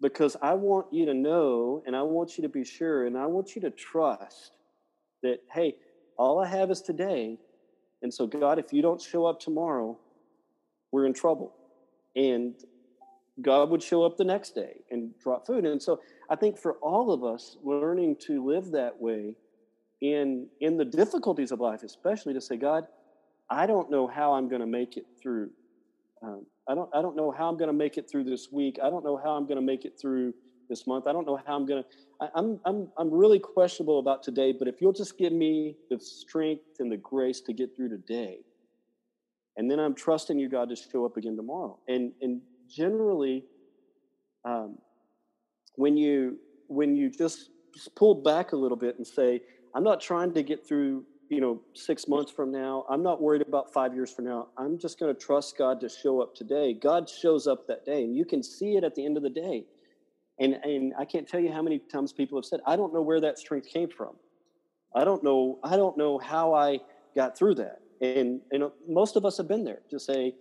because I want you to know and I want you to be sure and I want you to trust that, hey, all I have is today. And so, God, if you don't show up tomorrow, we're in trouble. And God would show up the next day and drop food. And so I think for all of us, learning to live that way in in the difficulties of life, especially to say, God, I don't know how I'm going to make it through um, I don't I don't know how I'm going to make it through this week. I don't know how I'm going to make it through this month. I don't know how I'm going to. I'm I'm I'm really questionable about today. But if you'll just give me the strength and the grace to get through today, and then I'm trusting you, God, to show up again tomorrow. And and generally, um, when you when you just pull back a little bit and say, I'm not trying to get through you know, six months from now. I'm not worried about five years from now. I'm just going to trust God to show up today. God shows up that day, and you can see it at the end of the day. And and I can't tell you how many times people have said, "I don't know where that strength came from. I don't know. I don't know how I got through that." And and most of us have been there to say,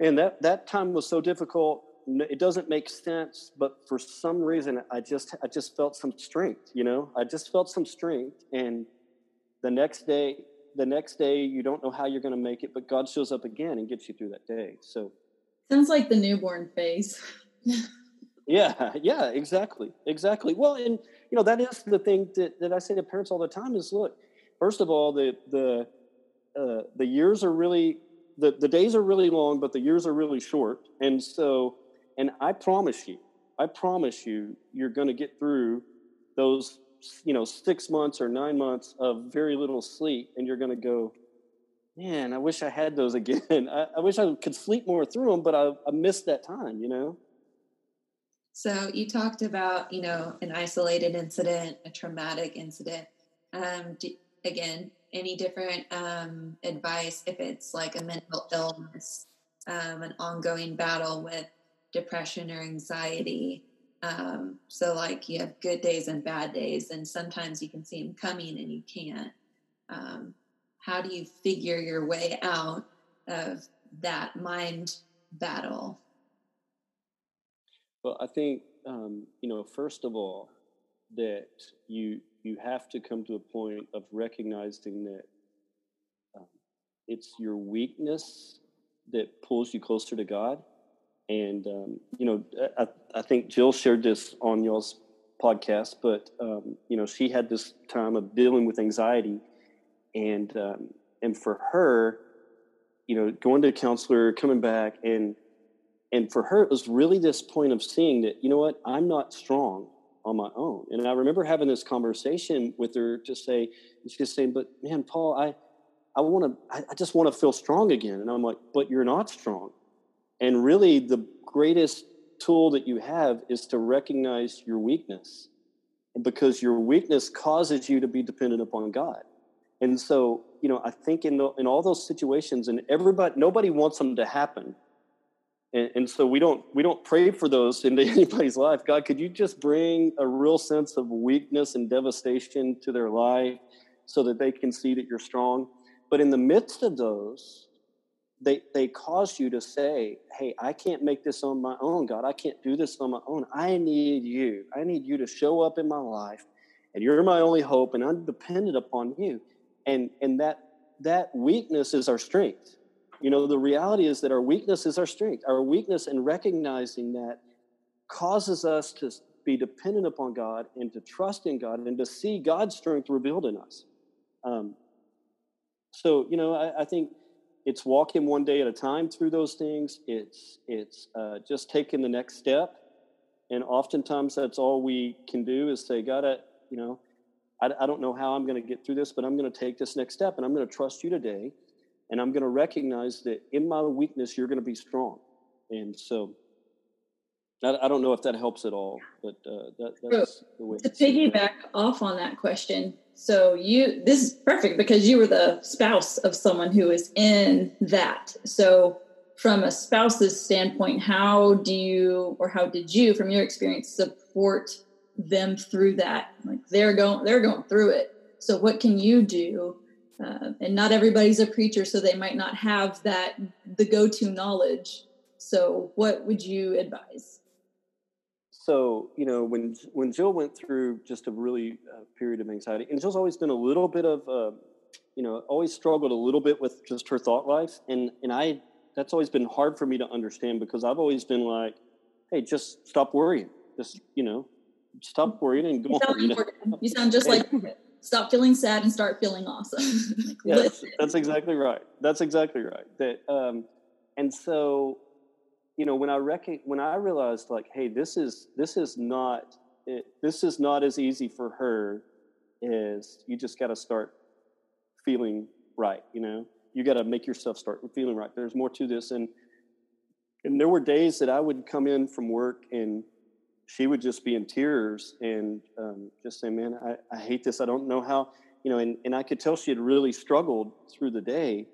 "And that that time was so difficult." It doesn't make sense, but for some reason, I just I just felt some strength. You know, I just felt some strength, and the next day the next day you don't know how you're going to make it but god shows up again and gets you through that day so sounds like the newborn phase yeah yeah exactly exactly. Well and you know that is the thing that, that i say to parents all the time is look first of all the the uh, the years are really the, the days are really long but the years are really short. And so and i promise you i promise you you're going to get through those you know six months or nine months of very little sleep and you're going to go man i wish i had those again. I, I, wish i could sleep more through them but I, I missed that time you know so you talked about you know an isolated incident a traumatic incident um, do, again any different um, advice if it's like a mental illness um, an ongoing battle with depression or anxiety um, so, like, you have good days and bad days, and sometimes you can see them coming and you can't. Um, how do you figure your way out of that mind battle? Well, I think um, you know, first of all, that you you have to come to a point of recognizing that um, it's your weakness that pulls you closer to God. And um, you know, I, I, think Jill shared this on y'all's podcast, but um, you know, she had this time of dealing with anxiety, and um, and for her, you know, going to a counselor, coming back, and and for her, it was really this point of seeing that you know what, I'm not strong on my own. And I remember having this conversation with her to say, she's just saying, "But man, Paul, I." I want to, I just want to feel strong again. And I'm like, but you're not strong and really, the greatest tool that you have is to recognize your weakness because your weakness causes you to be dependent upon God. And so, you know, I think in the, in all those situations, and everybody, nobody wants them to happen, and, and, so we don't we don't pray for those into anybody's life. God, could you just bring a real sense of weakness and devastation to their life, so that they can see that you're strong? but in the midst of those, they they cause you to say, "Hey, I can't make this on my own, God. I can't do this on my own. I need you. I need you to show up in my life, and you're my only hope, and I'm dependent upon you." And and that that weakness is our strength. You know, the reality is that our weakness is our strength. Our weakness in recognizing that causes us to be dependent upon God and to trust in God and to see God's strength revealed in us. Um, so, you know, I, I think it's walking one day at a time through those things. It's it's uh, just taking the next step, and oftentimes that's all we can do is say, God, I, you know, I, I don't know how I'm going to get through this, but I'm going to take this next step, and I'm going to trust you today, and I'm going to recognize that in my weakness, you're going to be strong, and so. I, I don't know if that helps at all, but uh, that, that's the way. To piggyback off on that question, so you this is perfect because you were the spouse of someone who is in that. So from a spouse's standpoint, how do you or how did you from your experience support them through that? Like they're going they're going through it. So what can you do? Uh, and not everybody's a preacher, so they might not have that the go-to knowledge. So what would you advise? so you know when when Jill went through just a really uh, period of anxiety, and Jill's always been a little bit of uh, you know always struggled a little bit with just her thought life, and and I that's always been hard for me to understand because I've always been like, hey, just stop worrying, just you know, stop worrying and go you on. You, know? you sound just like stop feeling sad and start feeling awesome. like, yeah, that's, that's, exactly right. That's exactly right. That um, and so you know when i rec- when i realized like hey this is this is not it, this is not as easy for her as you just got to start feeling right you know you got to make yourself start feeling right there's more to this and and there were days that i would come in from work and she would just be in tears and um, just say man I, I hate this i don't know how you know and, and i could tell she had really struggled through the day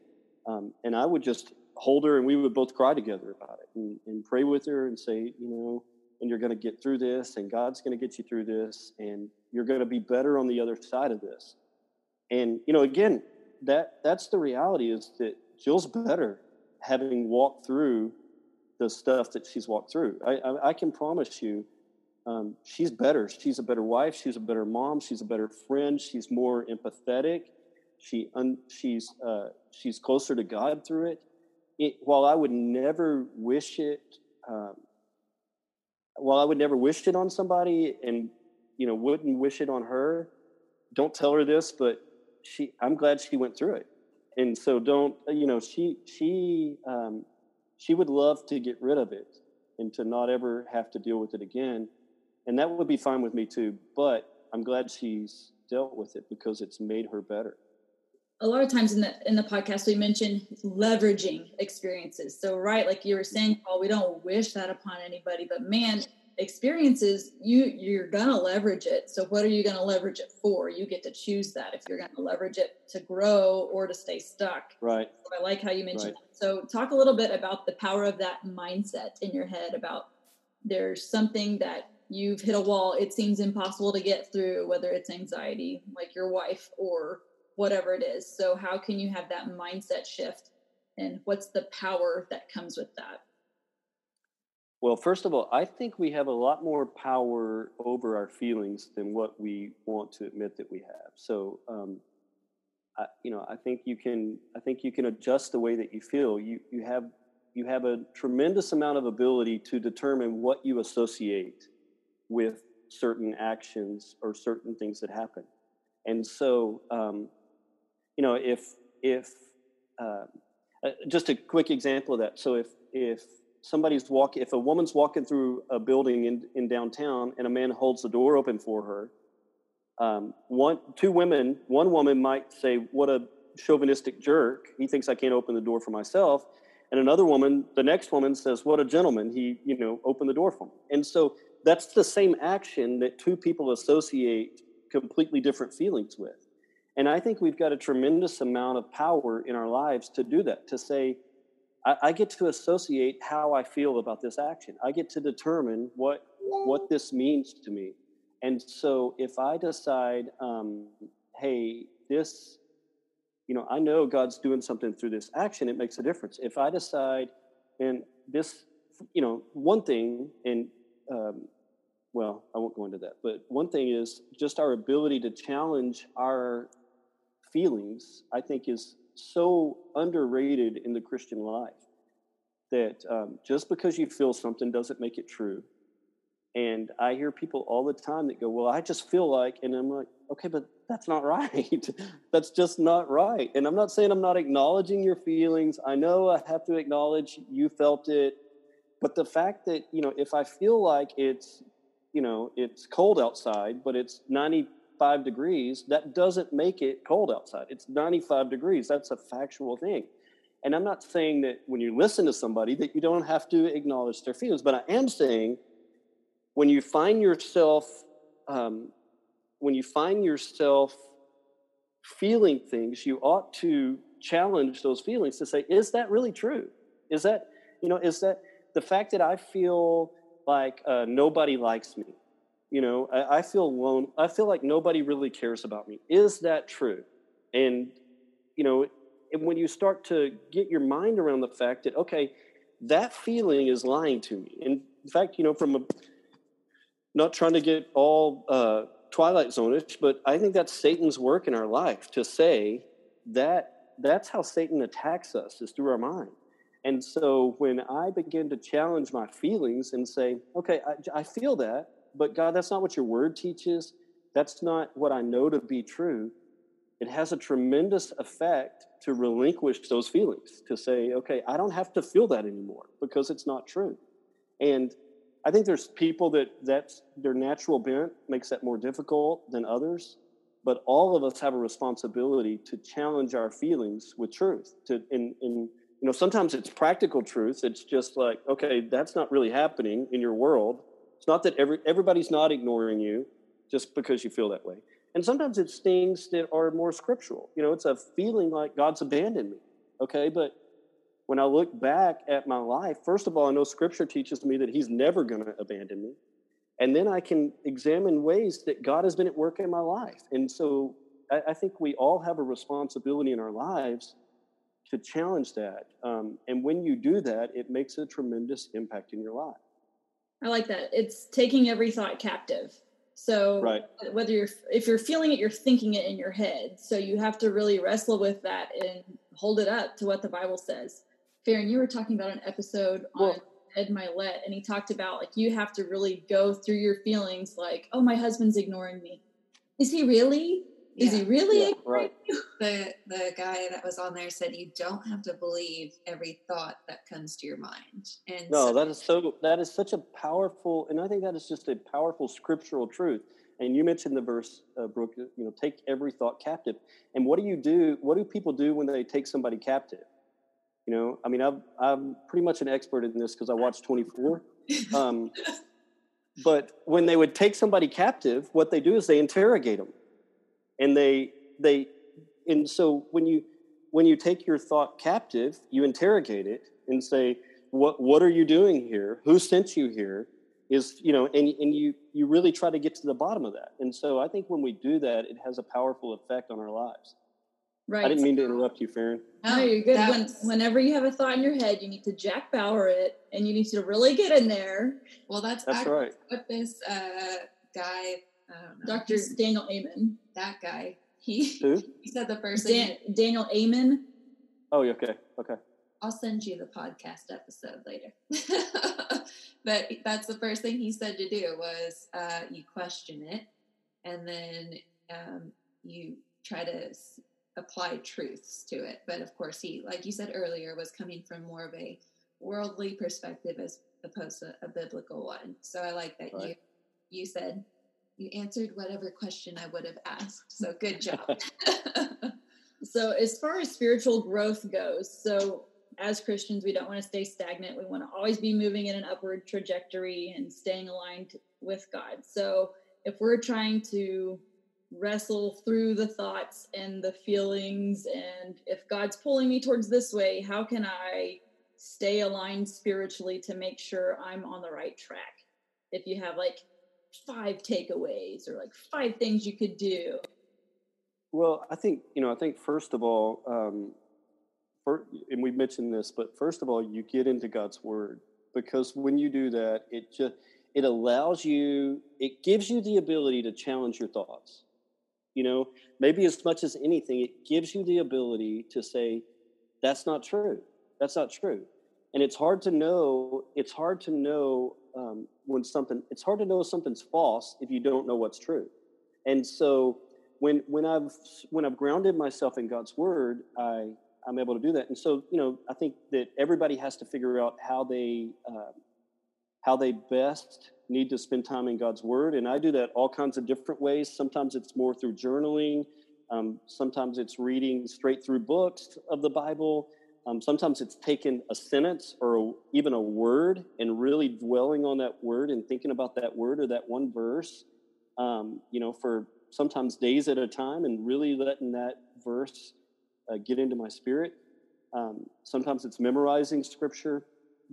um, and i would just hold her and we would both cry together about it and, and pray with her and say, you know, and you're going to get through this and God's going to get you through this and you're going to be better on the other side of this. And, you know, again, that that's the reality is that Jill's better having walked through the stuff that she's walked through. I, I, I can promise you, um, she's better. She's a better wife. She's a better mom. She's a better friend. She's more empathetic. She un, she's uh, she's closer to God through it it, while I would never wish it, um, while I would never wish it on somebody, and you know wouldn't wish it on her, don't tell her this, but she, I'm glad she went through it, and so don't, you know, she she um, she would love to get rid of it and to not ever have to deal with it again, and that would be fine with me too. But I'm glad she's dealt with it because it's made her better. A lot of times in the in the podcast we mention leveraging experiences. So right like you were saying paul we don't wish that upon anybody but man experiences you you're gonna leverage it. So what are you gonna leverage it for? You get to choose that if you're gonna leverage it to grow or to stay stuck. Right. So i like how you mentioned right. that. So talk a little bit about the power of that mindset in your head about there's something that you've hit a wall it seems impossible to get through whether it's anxiety like your wife or whatever it is. So, how can you have that mindset shift? And what's the power that comes with that? Well, first of all, I think we have a lot more power over our feelings than what we want to admit that we have. So, um, I, you know, I think you can. I think you can adjust the way that you feel. You you have you have a tremendous amount of ability to determine what you associate with certain actions or certain things that happen. And so, um, you know, if if uh, uh, just a quick example of that. So if if somebody's walking, if a woman's walking through a building in, in downtown and a man holds the door open for her, um, one two women, one woman might say, "What a chauvinistic jerk! He thinks I can't open the door for myself." And another woman, the next woman says, "What a gentleman! He, you know, opened the door for me." And so that's the same action that two people associate completely different feelings with. And I think we've got a tremendous amount of power in our lives to do that, to say, I, I, get to associate how I feel about this action. I get to determine what what this means to me. And so if I decide, um, hey, this you know, I know God's doing something through this action. It makes a difference. If I decide, and this, you know, one thing, and um, well, I won't go into that, but one thing is just our ability to challenge our feelings, I think, is so underrated in the Christian life that um, just because you feel something doesn't make it true. And I hear people all the time that go, Well, I just feel like, and I'm like, okay, but that's not right. that's just not right. And I'm not saying I'm not acknowledging your feelings. I know I have to acknowledge you felt it. But the fact that, you know, if I feel like it's, you know, it's cold outside, but it's 95 degrees, that doesn't make it cold outside. It's 95 degrees. That's a factual thing. And I'm not saying that when you listen to somebody that you don't have to acknowledge their feelings, but I am saying when you find yourself um, when you find yourself feeling things, you ought to challenge those feelings to say, is that really true? Is that, you know, is that the fact that I feel like uh, nobody likes me? You know, I, I feel alone. I feel like nobody really cares about me. Is that true? And, you know, and when you start to get your mind around the fact that, okay, that feeling is lying to me. And In fact, you know, from a, not trying to get all uh, Twilight Zone-ish, but I think that's Satan's work in our life to say that that's how Satan attacks us is through our mind. And so when I begin to challenge my feelings and say, okay, I, I feel that, but God, that's not what your word teaches. That's not what I know to be true. It has a tremendous effect to relinquish those feelings, to say, okay, I don't have to feel that anymore because it's not true. And I think there's people that that's their natural bent makes that more difficult than others, but all of us have a responsibility to challenge our feelings with truth. To in in you know sometimes it's practical truth. It's just like okay, that's not really happening in your world. It's not that every everybody's not ignoring you just because you feel that way. And sometimes it's things that are more scriptural. You know, it's a feeling like God's abandoned me. Okay, but when I look back at my life, first of all, I know scripture teaches me that he's never going to abandon me. And then I can examine ways that God has been at work in my life. And so I, I think we all have a responsibility in our lives to challenge that. Um, and when you do that, it makes a tremendous impact in your life. I like that. It's taking every thought captive. So right. whether you're if you're feeling it, you're thinking it in your head. So you have to really wrestle with that and hold it up to what the Bible says. Farron, you were talking about an episode well, on Ed Mylett, and he talked about like you have to really go through your feelings, like, oh, my husband's ignoring me. Is he really? Is yeah. he really? Yeah, right. The the guy that was on there said you don't have to believe every thought that comes to your mind. And no, so, that is so that is such a powerful, and I think that is just a powerful scriptural truth. And you mentioned the verse, uh, Brooke. You know, take every thought captive. And what do you do? What do people do when they take somebody captive? You know, I mean, I'm, I'm pretty much an expert in this because I watched 24. Um, but when they would take somebody captive, what they do is they interrogate them, and they they and so when you when you take your thought captive, you interrogate it and say, "What what are you doing here? Who sent you here?" Is you know, and and you you really try to get to the bottom of that. And so I think when we do that, it has a powerful effect on our lives. Right. I didn't mean to interrupt you, Farron. No, you're good. When, whenever you have a thought in your head, you need to Jack Bauer it, and you need to really get in there. Well, that's that's right. What this uh, guy, Dr. Daniel Amen, that guy, he Who? he said the first Dan, thing. Daniel Amen. Oh, okay, okay. I'll send you the podcast episode later. but that's the first thing he said to do was uh, you question it, and then um, you try to apply truths to it. But of course, he, like you said earlier, was coming from more of a worldly perspective as opposed to a biblical one. So I like that right. you you said you answered whatever question I would have asked. So good job. so as far as spiritual growth goes, so as Christians, we don't want to stay stagnant. We want to always be moving in an upward trajectory and staying aligned with God. So if we're trying to wrestle through the thoughts and the feelings and if god's pulling me towards this way how can i stay aligned spiritually to make sure i'm on the right track if you have like five takeaways or like five things you could do Well, I think you know. I think first of all, um, for, and we mentioned this, but first of all, you get into God's Word because when you do that, it just it allows you, it gives you the ability to challenge your thoughts. You know, maybe as much as anything, it gives you the ability to say, "That's not true. That's not true." And it's hard to know. It's hard to know um, when something. It's hard to know if something's false if you don't know what's true. And so when when I've when I've grounded myself in God's word, I I'm able to do that. And so you know, I think that everybody has to figure out how they uh, how they best need to spend time in God's word, and I do that all kinds of different ways. Sometimes it's more through journaling. Um, sometimes it's reading straight through books of the Bible. Um, sometimes it's taking a sentence or a, even a word and really dwelling on that word and thinking about that word or that one verse. Um, you know, for sometimes days at a time and really letting that verse uh, get into my spirit. Um, sometimes it's memorizing scripture,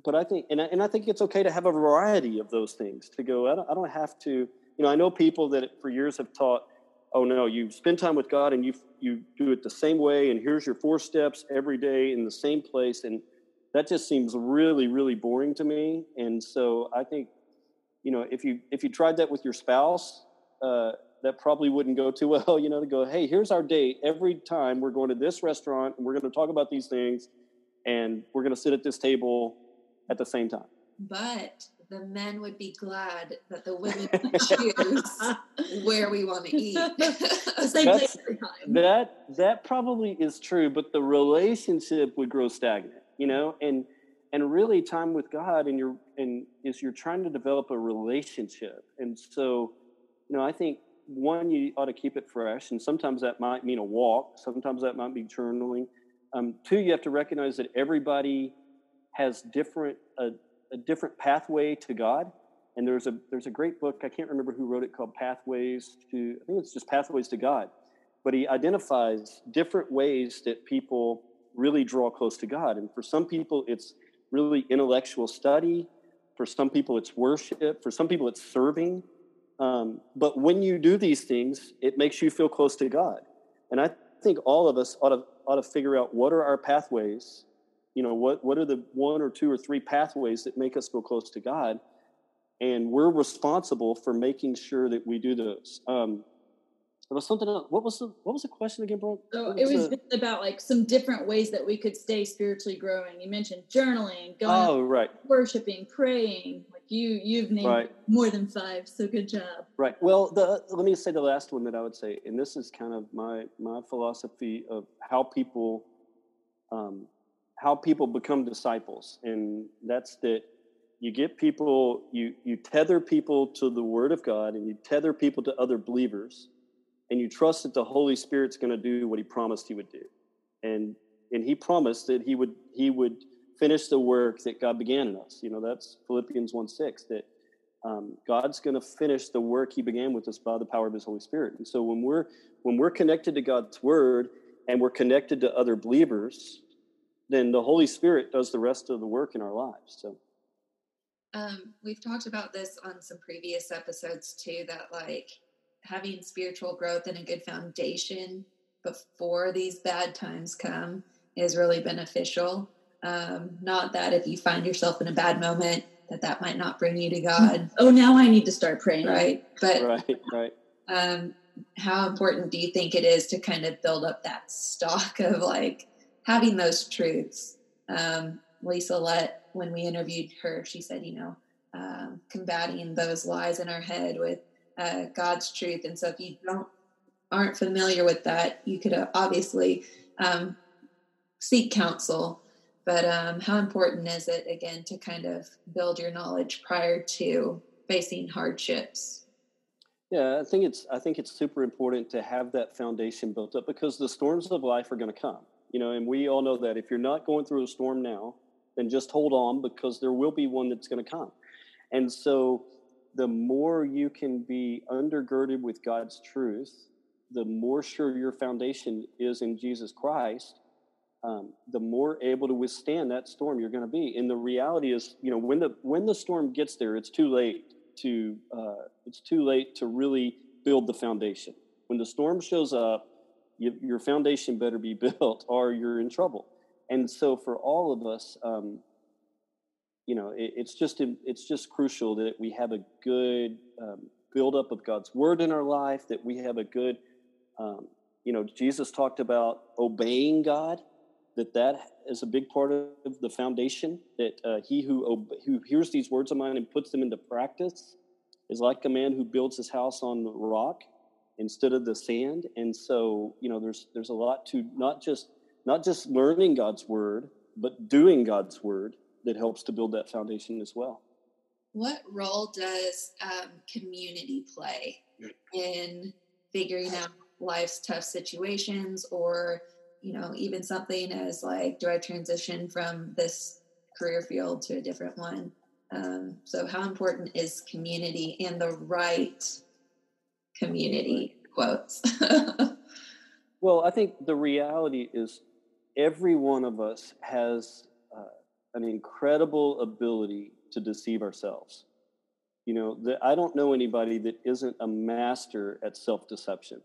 but I think, and I, and I think it's okay to have a variety of those things to go. I don't, I don't have to, you know, I know people that for years have taught, oh no, you spend time with God and you you do it the same way, and here's your four steps every day in the same place, and that just seems really really boring to me. And so I think, you know, if you if you tried that with your spouse, uh, that probably wouldn't go too well, you know, to go, hey, here's our date. Every time we're going to this restaurant and we're going to talk about these things and we're going to sit at this table at the same time. But the men would be glad that the women choose where we want to eat. the same place every time. That that probably is true, but the relationship would grow stagnant, you know, and and really time with God and you're and is you're trying to develop a relationship. And so, you know, I think one, you ought to keep it fresh, and sometimes that might mean a walk. Sometimes that might be journaling. Um, two, you have to recognize that everybody has different a, a different pathway to God. And there's a there's a great book I can't remember who wrote it called Pathways to I think it's just Pathways to God, but he identifies different ways that people really draw close to God. And for some people, it's really intellectual study. For some people, it's worship. For some people, it's serving. Um, but when you do these things, it makes you feel close to God. And I think all of us ought to, ought to figure out what are our pathways. You know, what, what are the one or two or three pathways that make us feel close to God? And we're responsible for making sure that we do those. Um, there was something else. What was the what was the question again, bro? So it was the, about like some different ways that we could stay spiritually growing. You mentioned journaling, going oh, right. worshiping, praying, Like you you've named right. more than five, so good job. Right. Well, the, let me say the last one that I would say, and this is kind of my my philosophy of how people um, how people become disciples, and that's that you get people you you tether people to the Word of God, and you tether people to other believers, and you trust that the Holy Spirit's going to do what He promised He would do, and and He promised that He would He would finish the work that God began in us. You know, that's Philippians 1 6, that um, God's going to finish the work he began with us by the power of his Holy Spirit. And so when we're when we're connected to God's word and we're connected to other believers, then the Holy Spirit does the rest of the work in our lives. So um, we've talked about this on some previous episodes too, that like having spiritual growth and a good foundation before these bad times come is really beneficial um, not that if you find yourself in a bad moment, that that might not bring you to God. Oh, now I need to start praying. Right. But right, right. Um, how important do you think it is to kind of build up that stock of like having those truths? Um, Lisa let when we interviewed her, she said, you know, um, combating those lies in our head with uh, God's truth. And so if you don't aren't familiar with that, you could uh, obviously um, seek counsel but um, how important is it again to kind of build your knowledge prior to facing hardships yeah i think it's i think it's super important to have that foundation built up because the storms of life are going to come you know and we all know that if you're not going through a storm now then just hold on because there will be one that's going to come and so the more you can be undergirded with god's truth the more sure your foundation is in jesus christ um, the more able to withstand that storm you're going to be. And the reality is, you know, when the when the storm gets there, it's too late to uh, it's too late to really build the foundation. When the storm shows up, you, your foundation better be built or you're in trouble. And so for all of us, um, you know, it, it's just it's just crucial that we have a good um, buildup of God's word in our life, that we have a good, um, you know, Jesus talked about obeying God, that that is a big part of the foundation. That uh, he who who hears these words of mine and puts them into practice is like a man who builds his house on rock instead of the sand. And so, you know, there's there's a lot to not just not just learning God's word, but doing God's word that helps to build that foundation as well. What role does um, community play in figuring out life's tough situations or you know even something as like do i transition from this career field to a different one um, so how important is community and the right community quotes well i think the reality is every one of us has uh, an incredible ability to deceive ourselves. You know, the, I don't know anybody that isn't a master at self-deception,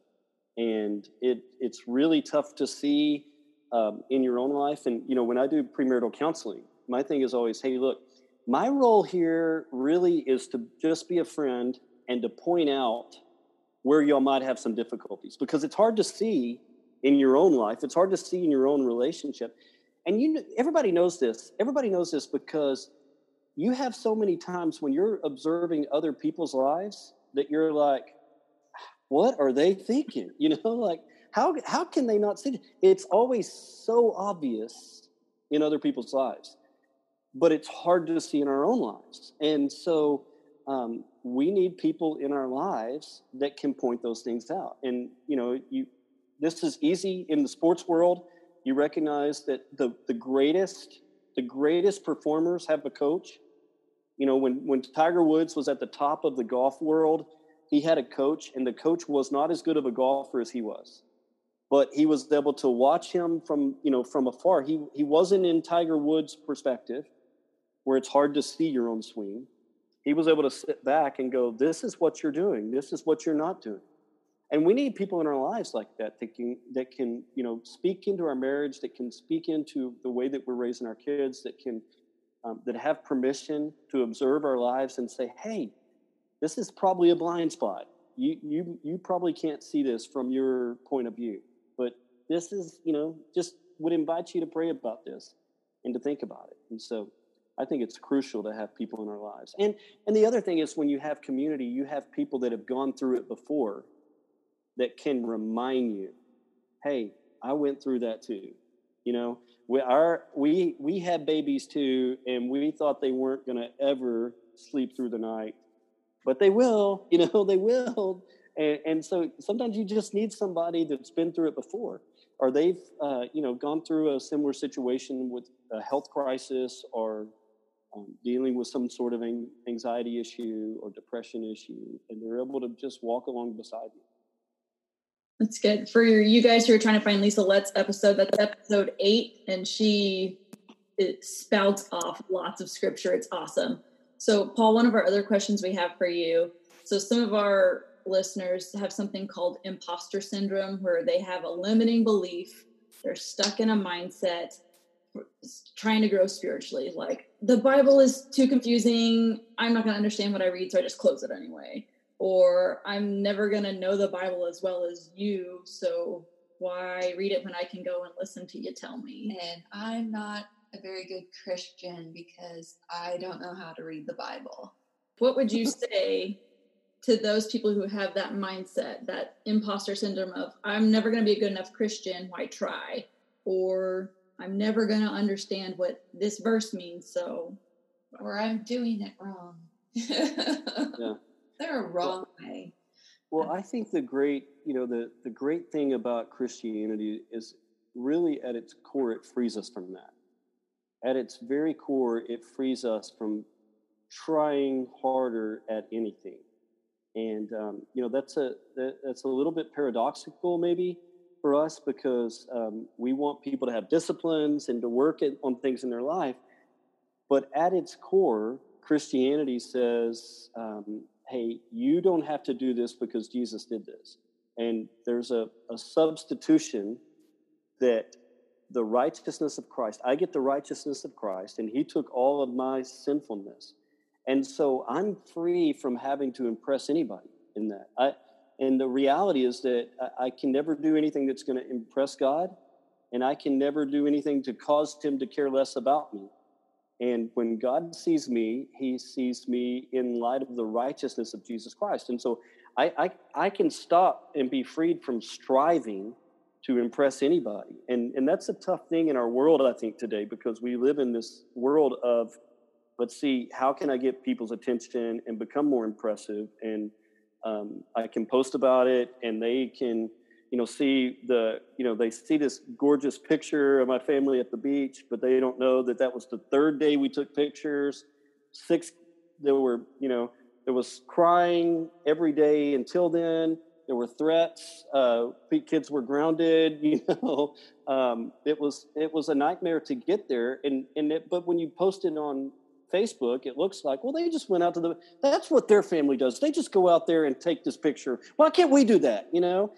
and it it's really tough to see um, in your own life. And you know, when I do premarital counseling, my thing is always, hey, look, my role here really is to just be a friend and to point out where y'all might have some difficulties because it's hard to see in your own life. It's hard to see in your own relationship. And you everybody knows this. Everybody knows this because you have so many times when you're observing other people's lives that you're like, what are they thinking? You know, like how how can they not see it? It's always so obvious in other people's lives, but it's hard to see in our own lives. And so um, we need people in our lives that can point those things out. And you know, you this is easy in the sports world. You recognize that the the greatest the greatest performers have a coach. You know, when when Tiger Woods was at the top of the golf world, he had a coach, and the coach was not as good of a golfer as he was. But he was able to watch him from, you know, from afar. He he wasn't in Tiger Woods' perspective, where it's hard to see your own swing. He was able to sit back and go, This is what you're doing, this is what you're not doing. And we need people in our lives like that that can that can you know speak into our marriage that can speak into the way that we're raising our kids that can um, that have permission to observe our lives and say hey this is probably a blind spot. You you you probably can't see this from your point of view but this is you know just would invite you to pray about this and to think about it. And so i think it's crucial to have people in our lives and and the other thing is when you have community you have people that have gone through it before that can remind you, hey, I went through that too. You know, we our we we had babies too, and we thought they weren't going to ever sleep through the night, but they will. You know, they will. And, and so sometimes you just need somebody that's been through it before, or they've uh, you know gone through a similar situation with a health crisis or um, dealing with some sort of anxiety issue or depression issue, and they're able to just walk along beside you. That's good. For you guys who are trying to find Lisa Let's episode, that's episode eight, and she it spouts off lots of scripture. It's awesome. So, Paul, one of our other questions we have for you. So, some of our listeners have something called imposter syndrome, where they have a limiting belief, they're stuck in a mindset trying to grow spiritually. Like, the Bible is too confusing. I'm not going to understand what I read, so I just close it anyway or I'm never going to know the Bible as well as you. So why read it when I can go and listen to you tell me? And I'm not a very good Christian because I don't know how to read the Bible. What would you say to those people who have that mindset, that imposter syndrome of, I'm never going to be a good enough Christian, why try? Or I'm never going to understand what this verse means, so. Or I'm doing it wrong. yeah. They're a wrong well, way. Well, I think the great, you know, the, the great thing about Christianity is really at its core, it frees us from that. At its very core, it frees us from trying harder at anything. And, um, you know, that's a, that, that's a little bit paradoxical maybe for us because um, we want people to have disciplines and to work on things in their life. But at its core, Christianity says um, hey, you don't have to do this because Jesus did this. And there's a, a substitution that the righteousness of Christ, I get the righteousness of Christ, and He took all of my sinfulness. And so I'm free from having to impress anybody in that. I, and the reality is that I, I can never do anything that's going to impress God, and I can never do anything to cause Him to care less about me. And when God sees me, He sees me in light of the righteousness of Jesus Christ. And so I, I, I can stop and be freed from striving to impress anybody. And, and that's a tough thing in our world, I think, today, because we live in this world of, let's see, how can I get people's attention and become more impressive? And um, I can post about it and they can, you know, see the, you know, they see this gorgeous picture of my family at the beach, but they don't know that that was the third day we took pictures. Six, there were, you know, there was crying every day until then there were threats. Uh, kids were grounded. You know, um, it was it was a nightmare to get there. And and it, but when you post it on Facebook, it looks like well they just went out to the. That's what their family does. They just go out there and take this picture. Why can't we do that? You know,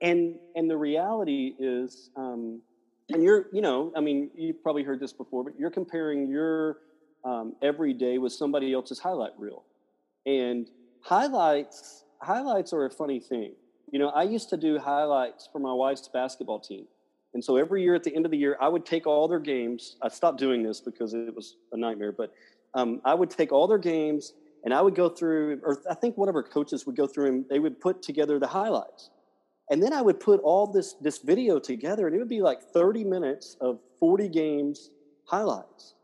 and and the reality is, um, and you're you know, I mean, you've probably heard this before, but you're comparing your um, every day with somebody else's highlight reel, and highlights highlights are a funny thing. You know, I used to do highlights for my wife's basketball team. And so every year at the end of the year, I would take all their games. I stopped doing this because it was a nightmare, but um, I would take all their games and I would go through, or I think one of our coaches would go through and they would put together the highlights. And then I would put all this, this video together and it would be like 30 minutes of 40 games highlights.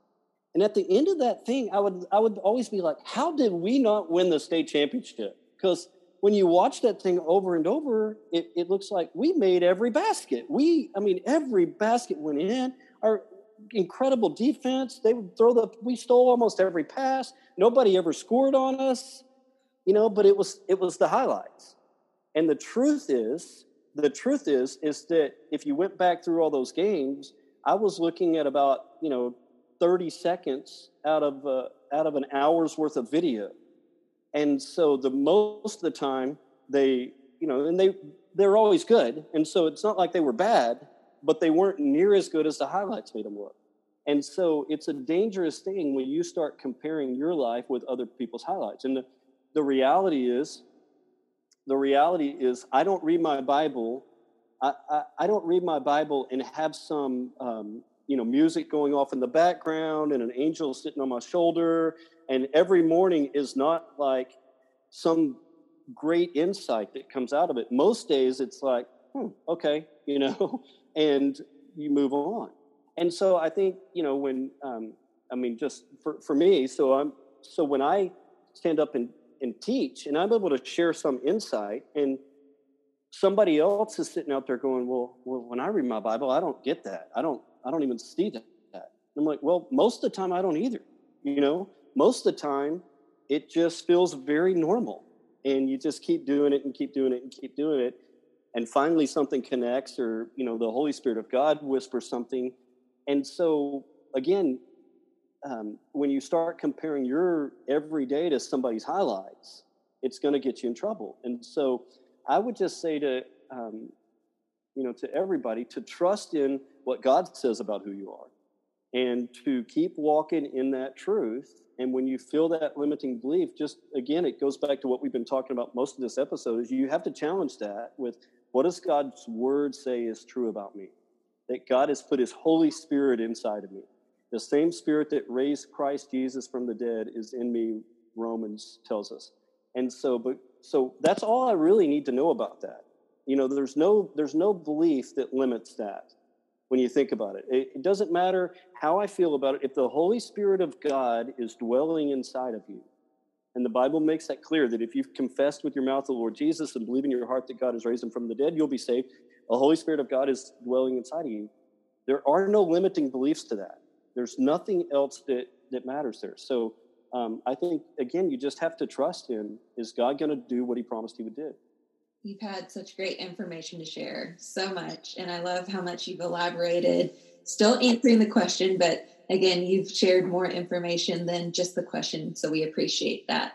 And at the end of that thing, I would, I would always be like, how did we not win the state championship? Because when you watch that thing over and over, it, it looks like we made every basket. We, I mean, every basket went in. Our incredible defense, they would throw the, we stole almost every pass. Nobody ever scored on us, you know, but it was, it was the highlights. And the truth is, the truth is, is that if you went back through all those games, I was looking at about, you know, 30 seconds out of, uh, out of an hour's worth of video and so the most of the time they you know and they they're always good and so it's not like they were bad but they weren't near as good as the highlights made them look. And so it's a dangerous thing when you start comparing your life with other people's highlights. And the, the reality is the reality is i don't read my bible i, I, I don't read my bible and have some um, you know music going off in the background and an angel sitting on my shoulder. And every morning is not like some great insight that comes out of it. Most days it's like hmm, okay you know and you move on and so i think you know when um, i mean just for, for me so i'm so when i stand up and, and teach and i'm able to share some insight and somebody else is sitting out there going well, well when i read my bible i don't get that i don't I don't even see that. I'm like, well, most of the time I don't either. You know, most of the time it just feels very normal. And you just keep doing it and keep doing it and keep doing it. And finally something connects or, you know, the Holy Spirit of God whispers something. And so again, um, when you start comparing your everyday to somebody's highlights, it's going to get you in trouble. And so I would just say to, um, you know, to everybody to trust in what God says about who you are and to keep walking in that truth. And when you feel that limiting belief, just again, it goes back to what we've been talking about most of this episode is you have to challenge that with what does God's word say is true about me? That God has put his Holy Spirit inside of me. The same spirit that raised Christ Jesus from the dead is in me, Romans tells us. And so, but so that's all I really need to know about that. You know, there's no there's no belief that limits that when you think about it. it. It doesn't matter how I feel about it. If the Holy Spirit of God is dwelling inside of you, and the Bible makes that clear that if you've confessed with your mouth the Lord Jesus and believe in your heart that God has raised him from the dead, you'll be saved. The Holy Spirit of God is dwelling inside of you. There are no limiting beliefs to that. There's nothing else that, that matters there. So um, I think, again, you just have to trust him. Is God going to do what he promised he would do? You've had such great information to share, so much. And I love how much you've elaborated, still answering the question, but again, you've shared more information than just the question. So we appreciate that.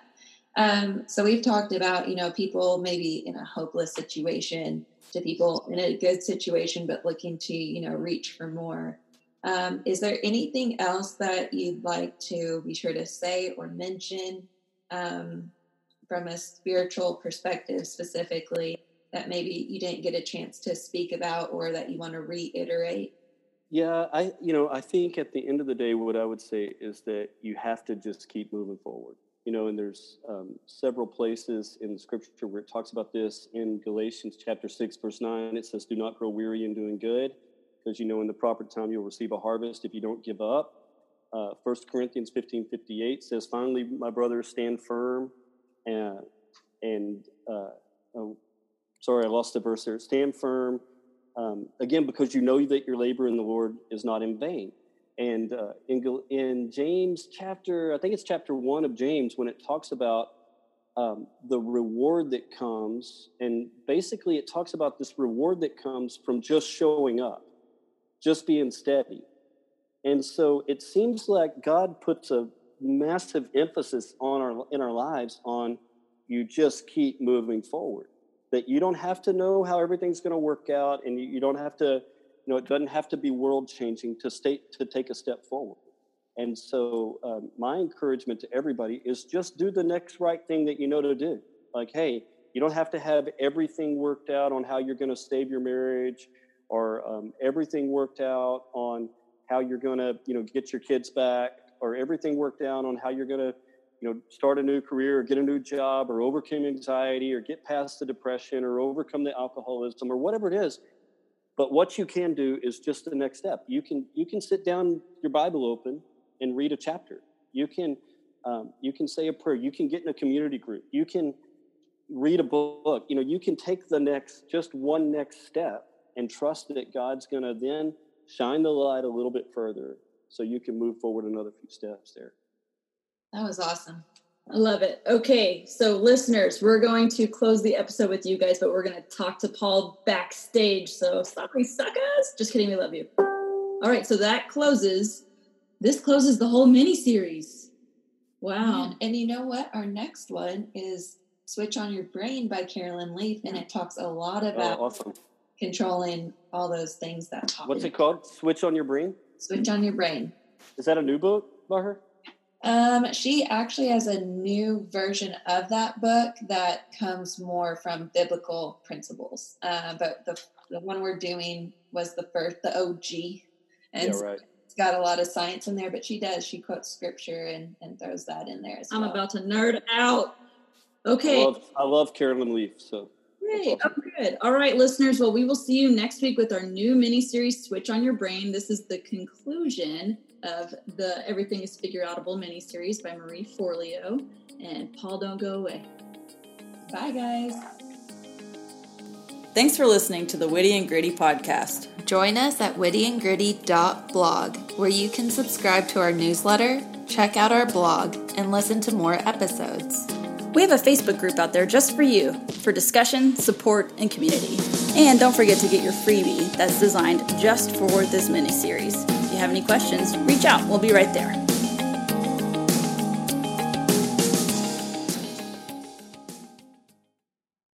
Um, so we've talked about, you know, people maybe in a hopeless situation to people in a good situation, but looking to, you know, reach for more. Um, is there anything else that you'd like to be sure to say or mention um, from a spiritual perspective specifically that maybe you didn't get a chance to speak about or that you want to reiterate? Yeah, I you know I think at the end of the day, what I would say is that you have to just keep moving forward. You know, and there's um, several places in the Scripture where it talks about this. In Galatians chapter six, verse nine, it says, "Do not grow weary in doing good, because you know in the proper time you'll receive a harvest if you don't give up." Uh, 1 Corinthians 15 58 says, Finally, my brothers, stand firm. And, and uh, oh, sorry, I lost the verse there. Stand firm. Um, again, because you know that your labor in the Lord is not in vain. And uh, in, in James chapter, I think it's chapter one of James, when it talks about um, the reward that comes, and basically it talks about this reward that comes from just showing up, just being steady. And so it seems like God puts a massive emphasis on our in our lives on you just keep moving forward. That you don't have to know how everything's going to work out, and you, you don't have to, you know, it doesn't have to be world changing to state to take a step forward. And so, um, my encouragement to everybody is just do the next right thing that you know to do. Like, hey, you don't have to have everything worked out on how you're going to save your marriage, or um, everything worked out on how you're going to, you know, get your kids back, or everything worked out on how you're going to, you know, start a new career or get a new job or overcome anxiety or get past the depression or overcome the alcoholism or whatever it is. But what you can do is just the next step. You can you can sit down, your Bible open, and read a chapter. You can um, you can say a prayer. You can get in a community group. You can read a book. You know, you can take the next just one next step and trust that God's going to then shine the light a little bit further so you can move forward another few steps there. That was awesome. I love it. Okay, so listeners, we're going to close the episode with you guys, but we're going to talk to Paul backstage. So sorry, suckers. Just kidding. We love you. All right, so that closes. This closes the whole mini series. Wow. And, and you know what? Our next one is Switch on Your Brain by Carolyn Leaf, and it talks a lot Oh, about awesome. controlling all those things that pop What's in. it called? Switch on your brain? Switch on Your Brain. Is that a new book by her? Um, she actually has a new version of that book that comes more from biblical principles. Uh, but the the one we're doing was the first, the OG, and yeah, right. it's got a lot of science in there. But she does she quotes scripture and and throws that in there as I'm well. about to nerd out. I Okay. love, I love Carolyn Leaf. So Great. That's Oh, good. All right, listeners. Well, we will see you next week with our new mini series, Switch on Your Brain. This is the conclusion of the Everything is Figure Outable mini series by Marie Forleo. And Paul, don't go away. Bye, guys. Thanks for listening to the Witty and Gritty podcast. Join us at wittyandgritty.blog, where you can subscribe to our newsletter, check out our blog, and listen to more episodes. We have a Facebook group out there just for you for discussion, support, and community. And don't forget to get your freebie that's designed just for this mini series. If have any questions, reach out. We'll be right there.